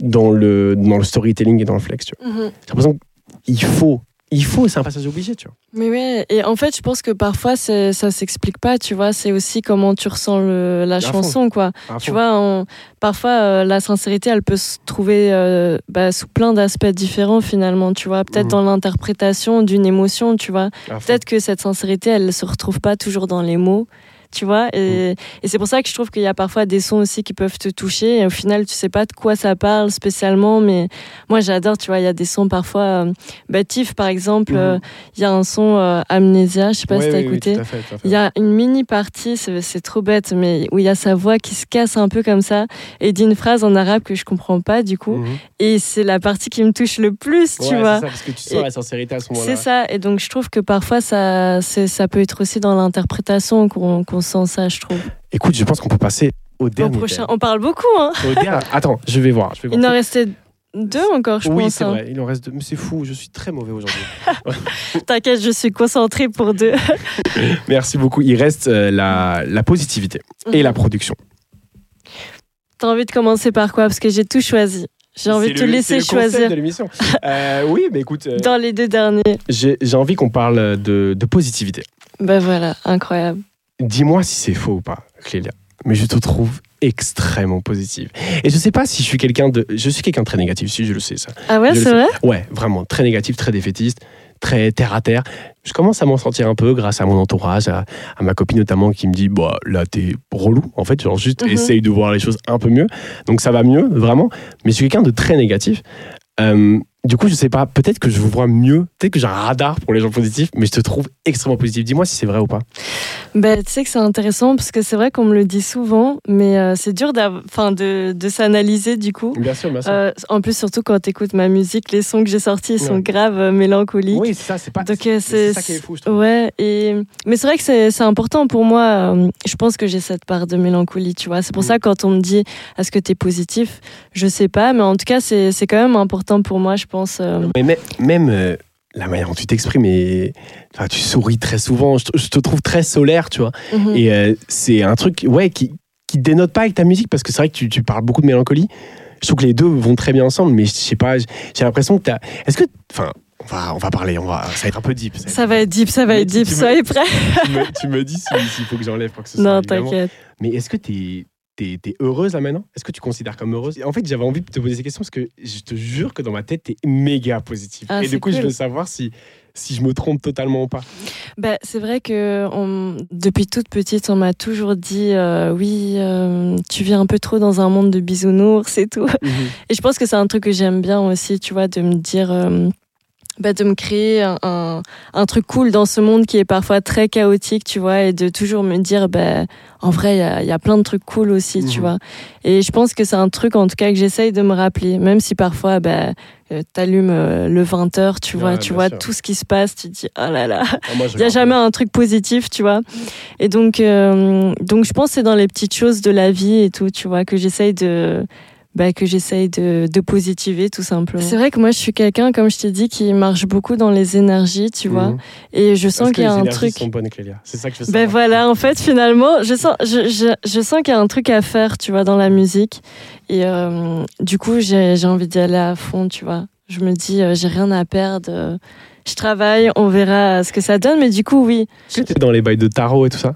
dans le, dans le storytelling et dans le flex. Tu vois. Mhm. J'ai l'impression qu'il faut, il faut, c'est un passage obligé. Tu vois. Mais ouais, et en fait, je pense que parfois, ça s'explique pas, tu vois. C'est aussi comment tu ressens le- la À fond. chanson, quoi. À Tu fond. vois, on- parfois, euh, la sincérité, elle peut se trouver euh, bah, sous plein d'aspects différents, finalement, tu vois. Peut-être Mhm. dans l'interprétation d'une émotion, tu vois. Peut-être que cette sincérité, elle se retrouve pas toujours dans les mots, tu vois. Et, Mm. et c'est pour ça que je trouve qu'il y a parfois des sons aussi qui peuvent te toucher. Et au final, tu sais pas de quoi ça parle spécialement, mais moi, j'adore, tu vois. Il y a des sons parfois. Euh, Tiff, par exemple, Mhm. euh, il y a un son euh, Amnésia, je sais pas si t'as oui, écouté. Il y a une mini partie, c'est trop bête, mais où il y a sa voix qui se casse un peu comme ça et dit une phrase en arabe que je comprends pas du coup. Mhm. Et c'est la partie qui me touche le plus, tu Ouais, vois. c'est ça, parce que tu sens Et- la sincérité à ce moment-là. C'est ça, et donc je trouve que parfois ça, ça peut être aussi dans l'interprétation qu'on sent ça, je trouve. Écoute, je pense qu'on peut passer au Au dernier. prochain, thème. on parle beaucoup, hein. Au dernier- [LAUGHS] Attends, je vais voir. Je vais voir. Il en restait deux encore, je oui, pense. c'est hein. vrai, il en reste deux. Mais c'est fou, je suis très mauvais aujourd'hui. [LAUGHS] T'inquiète, je suis concentrée pour deux. [LAUGHS] Merci beaucoup. Il reste euh, la, la positivité et Mhm. la production. T'as envie de commencer par quoi? Parce que j'ai tout choisi. J'ai envie de te le- laisser le choisir de l'émission. Euh, oui, mais écoute, euh, dans les deux derniers. j'ai j'ai envie qu'on parle de, de positivité. Ben voilà, incroyable. Dis-moi si c'est faux ou pas, Clélia. Mais je te trouve extrêmement positive. Et je sais pas si je suis quelqu'un de. Je suis quelqu'un de très négatif, si je le sais ça. Ah ouais, c'est vrai? Ouais, vraiment, très négatif, très défaitiste, très terre à terre. Je commence à m'en sentir un peu grâce à mon entourage, à, à ma copine notamment qui me dit Bah là, t'es relou. En fait, genre juste Mhm. essaye de voir les choses un peu mieux. Donc ça va mieux, vraiment. Mais je suis quelqu'un de très négatif. Euh, du coup, je sais pas, peut-être que je vous vois mieux, peut-être que j'ai un radar pour les gens positifs, mais je te trouve extrêmement positif. Dis-moi si c'est vrai ou pas. Ben, tu sais que c'est intéressant parce que c'est vrai qu'on me le dit souvent, mais euh, c'est dur enfin, de, de s'analyser du coup. Bien sûr, bien sûr. Euh, en plus, surtout quand tu écoutes ma musique, les sons que j'ai sortis ils sont Ouais. grave euh, mélancoliques. oui, c'est ça, c'est pas. Donc, euh, c'est ça qui est fou, je trouve. Ouais, et... mais c'est vrai que c'est important pour moi. Je pense que j'ai cette part de mélancolie, tu vois. C'est pour Mm. ça quand on me dit est-ce que tu es positif, je sais pas, mais en tout cas, c'est c'est quand même important pour moi, je pense. Euh, Mais même, même, euh, la manière dont tu t'exprimes, et, enfin, tu souris très souvent. Je te, je te trouve très solaire, tu vois. mhm. Et euh, c'est un truc, ouais, qui, qui dénote pas avec ta musique parce que c'est vrai que tu, tu parles beaucoup de mélancolie. Je trouve que les deux vont très bien ensemble, mais je sais pas, j'ai l'impression que t'as. Est-ce que, enfin, on va, on va parler, on va, ça va être un peu deep. ça Ça va être deep, ça va être deep, soyez prêts. tu, me, tu me dis si- s'il faut que j'enlève quoi que ce [LAUGHS] soit. Non, t'inquiète. Mais est-ce que t'es es, heureuse là maintenant? Est-ce que tu considères comme heureuse? En fait, j'avais envie de te poser ces questions parce que je te jure que dans ma tête, t'es méga positive. Ah, Et du coup, je veux savoir si, si je me trompe totalement ou pas. Bah, c'est vrai que on- depuis toute petite, on m'a toujours dit euh, oui, euh, tu vis un peu trop dans un monde de bisounours et tout. Et je pense que c'est un truc que j'aime bien aussi, tu vois, de me dire, euh, bah, de me créer un, un, un truc cool dans ce monde qui est parfois très chaotique, tu vois, et de toujours me dire, bah, en vrai, il y a, il y a plein de trucs cool aussi, tu Mhm. vois. Et je pense que c'est un truc, en tout cas, que j'essaye de me rappeler, même si parfois, bah, euh, t'allumes euh, le 20h, tu vois, Ouais, tu vois sûr. tout ce qui se passe, tu te dis, oh là là. Ah, Il n'y a jamais un truc positif, tu vois. Et donc, euh, donc je pense que c'est dans les petites choses de la vie et tout, tu vois, que j'essaye de, bah, que j'essaye de, de positiver tout simplement. C'est vrai que moi, je suis quelqu'un, comme je t'ai dit, qui marche beaucoup dans les énergies, tu vois. Mhm. Et je sens qu'il y a les un énergies truc. sont bonnes, Clélia C'est ça que je veux Ben voilà, en fait, finalement, je sens, je, je, je sens qu'il y a un truc à faire, tu vois, dans la musique. Et euh, du coup, j'ai j'ai envie d'y aller à fond, tu vois. Je me dis, euh, j'ai rien à perdre. euh, Je travaille, on verra ce que ça donne. Mais du coup, oui. Est-ce que t'es dans les bails de tarot et tout ça?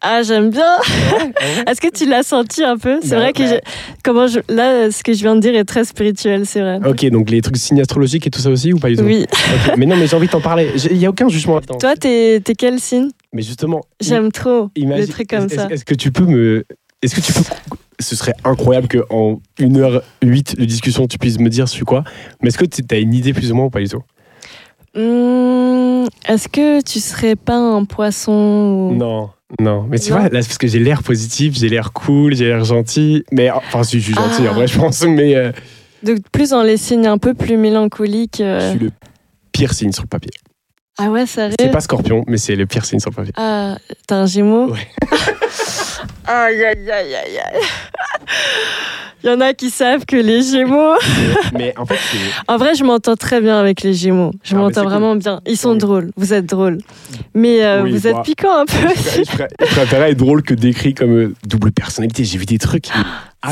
Ah, j'aime bien. [LAUGHS] Est-ce que tu l'as senti un peu? C'est Bah, vrai que bah. comment je... là, ce que je viens de dire est très spirituel, c'est vrai. Ok, donc les trucs signes astrologiques et tout ça aussi ou pas du tout? Oui. Mais non, mais j'ai envie de t'en parler. Il n'y a aucun jugement. Toi, t'es quel signe? Mais justement, J'aime trop imagine- les trucs comme est-ce- ça. Est-ce que tu peux me. Est-ce que tu peux. Ce serait incroyable qu'en 1h08 de discussion, tu puisses me dire je suis quoi? Mais est-ce que tu as une idée plus ou moins ou pas du tout? Hmm, Est-ce que tu serais pas un poisson Non. Non, mais tu Non. vois, là, c'est parce que j'ai l'air positif, j'ai l'air cool, j'ai l'air gentil. Mais enfin, si je suis gentil, Ah. en vrai, je pense. Mais euh, Donc plus dans les signes un peu plus mélancoliques. euh. je suis le pire signe sur le papier. Ah ouais, ça C'est pas scorpion, mais c'est le pire signe sur le papier. Ah, t'as un gémeau? Ouais. [LAUGHS] Aïe, aïe, aïe, aïe, aïe. Il [LAUGHS] y en a qui savent que les Gémeaux. Mais en fait, c'est. En vrai, je m'entends très bien avec les Gémeaux. Je Ah, m'entends cool. vraiment bien. Ils sont Oui. drôles. Vous êtes drôles. Mais euh, Oui, vous êtes piquants un peu. Je préfère- je préférais être drôle que décrit comme euh, double personnalité. J'ai vu des trucs.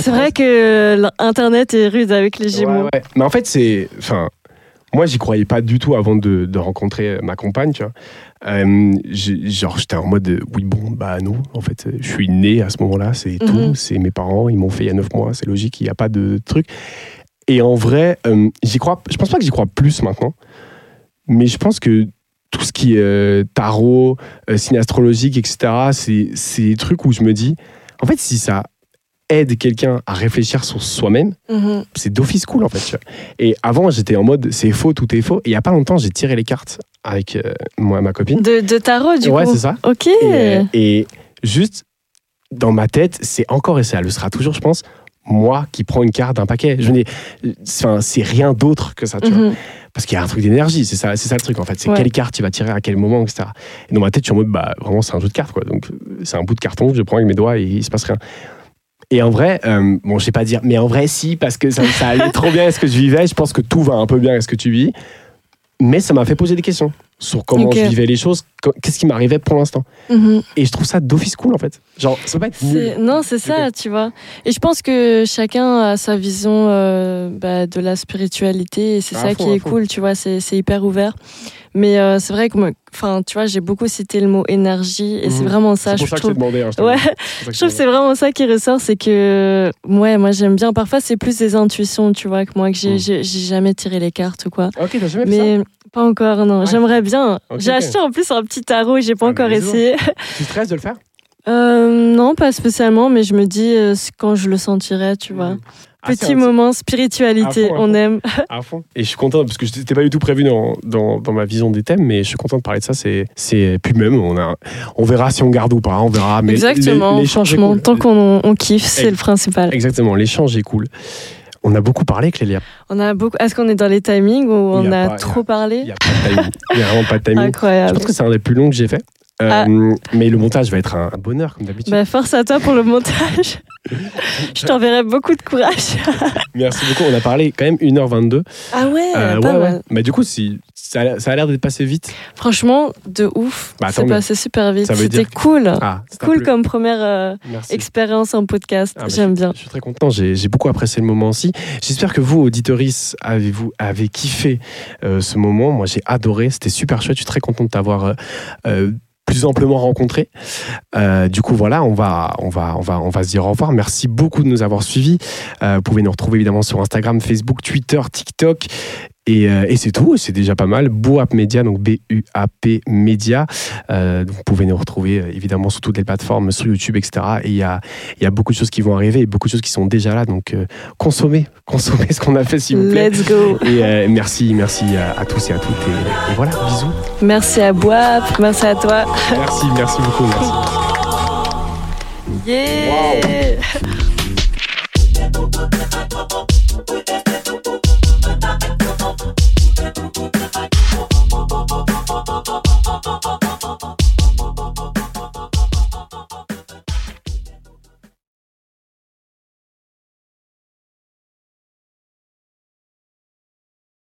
C'est vrai que l'Internet est rude avec les Gémeaux. Ouais, ouais. Mais en fait, c'est. Enfin, moi, j'y croyais pas du tout avant de, de rencontrer euh, ma compagne, tu vois. Euh, genre, j'étais en mode, euh, oui, bon, bah non, en fait, je suis né à ce moment-là, c'est tout. Mhm. C'est mes parents, ils m'ont fait il y a neuf mois, c'est logique, il n'y a pas de truc. Et en vrai, euh, j'y crois. Je pense pas que j'y crois plus maintenant, mais je pense que tout ce qui est euh, tarot, signe astrologique, etc., c'est des trucs où je me dis, en fait, si ça aide quelqu'un à réfléchir sur soi-même, Mhm. c'est d'office cool en fait. tu vois. Et avant, j'étais en mode c'est faux, tout est faux. Et il y a pas longtemps, j'ai tiré les cartes avec euh, moi, ma copine. De, de tarot, du ouais, coup. c'est ça. Ok. Et, euh, et juste dans ma tête, c'est encore et ça le sera toujours, je pense, moi qui prends une carte d'un paquet. Je enfin, c'est rien d'autre que ça, tu vois. Mhm. Parce qu'il y a un truc d'énergie, c'est ça, c'est ça le truc en fait. C'est Ouais. quelle carte tu vas tirer à quel moment, etc. Et dans ma tête, je suis en mode, bah vraiment, c'est un jeu de cartes, quoi. Donc, c'est un bout de carton que je prends avec mes doigts et il se passe rien. Et en vrai, euh, bon, je sais pas dire, mais en vrai, si, parce que ça, ça allait trop bien à ce que je vivais. Je pense que tout va un peu bien à ce que tu vis. Mais ça m'a fait poser des questions sur comment je vivais les choses, qu'est-ce qui m'arrivait pour l'instant. Mhm. Et je trouve ça d'office cool, en fait. Genre, ça peut pas être nul. Non, c'est ça, tu vois. Et je pense que chacun a sa vision euh, bah, de la spiritualité et c'est ça fond, qui est fond. cool, tu vois, c'est hyper ouvert. Mais euh, c'est vrai que, enfin, tu vois, j'ai beaucoup cité le mot énergie et c'est Mhm. vraiment ça, pour je ça que trouve. demandé. hein, t'avoue. Ouais, que je trouve que c'est vraiment ça qui ressort, c'est que, ouais, moi j'aime bien. Parfois, c'est plus des intuitions, tu vois, que moi, que j'ai Mhm. jamais tiré les cartes ou quoi. Ok, t'as jamais fait ça? Mais pas encore, non. J'aimerais bien. J'ai acheté en plus un petit tarot et j'ai pas Ah, encore essayé. [LAUGHS] Tu stresses de le faire? Euh, non, pas spécialement, mais je me dis euh, quand je le sentirai, tu vois. Petit moment spiritualité, À fond, à on aime. [LAUGHS] À fond. Et je suis content parce que c'était pas du tout prévu dans, dans, dans ma vision des thèmes, mais je suis content de parler de ça. C'est, c'est puis même on a, on verra si on garde ou pas, on verra. Mais Exactement, franchement, cool. tant qu'on on kiffe, c'est le principal. Exactement, l'échange est cool. On a beaucoup parlé, Clélia. On a beaucoup. Est-ce qu'on est dans les timings ou Il on a a, pas- trop Il parlé n'y a pas de timing. Il y a vraiment pas de timing. [LAUGHS] Je Incroyable. pense que c'est un des plus longs que j'ai fait. Euh, Ah. Mais le montage va être un, un bonheur, comme d'habitude. Bah, force à toi pour le montage. [LAUGHS] je t'enverrai beaucoup de courage. Merci beaucoup. On a parlé quand même 1h22. Ah ouais, Euh, pas ouais, ouais. mal. Bah, du coup, si, ça, a- ça a l'air d'être passé vite. Franchement, de ouf. Bah, c'est passé super vite. C'était dire cool. Ah, cool comme première euh, expérience en podcast. Ah, bah, J'aime bien. Je suis très content, j'ai beaucoup apprécié le moment aussi. J'espère que vous, auditoris, avez kiffé euh, ce moment. Moi, j'ai adoré, c'était super chouette. Je suis très content de t'avoir plus amplement rencontré. Euh, du coup, voilà, on va, on, va, on, va, on va se dire au revoir. Merci beaucoup de nous avoir suivis. Euh, vous pouvez nous retrouver évidemment sur Instagram, Facebook, Twitter, TikTok. Euh, et, c'est tout, c'est déjà pas mal. Buap Media, donc B-U-A-P Media. Euh, vous pouvez nous retrouver euh, évidemment sur toutes les plateformes, sur YouTube, etc. Et il y a, beaucoup de choses qui vont arriver et beaucoup de choses qui sont déjà là. Donc consommez, [LAUGHS] consommez ce qu'on a fait, s'il vous plaît. Let's go. Et merci, merci à, tous et à toutes. Et, voilà, bisous. Merci à Boap, merci à toi. Merci, merci beaucoup. Merci. Yeah! [LAUGHS]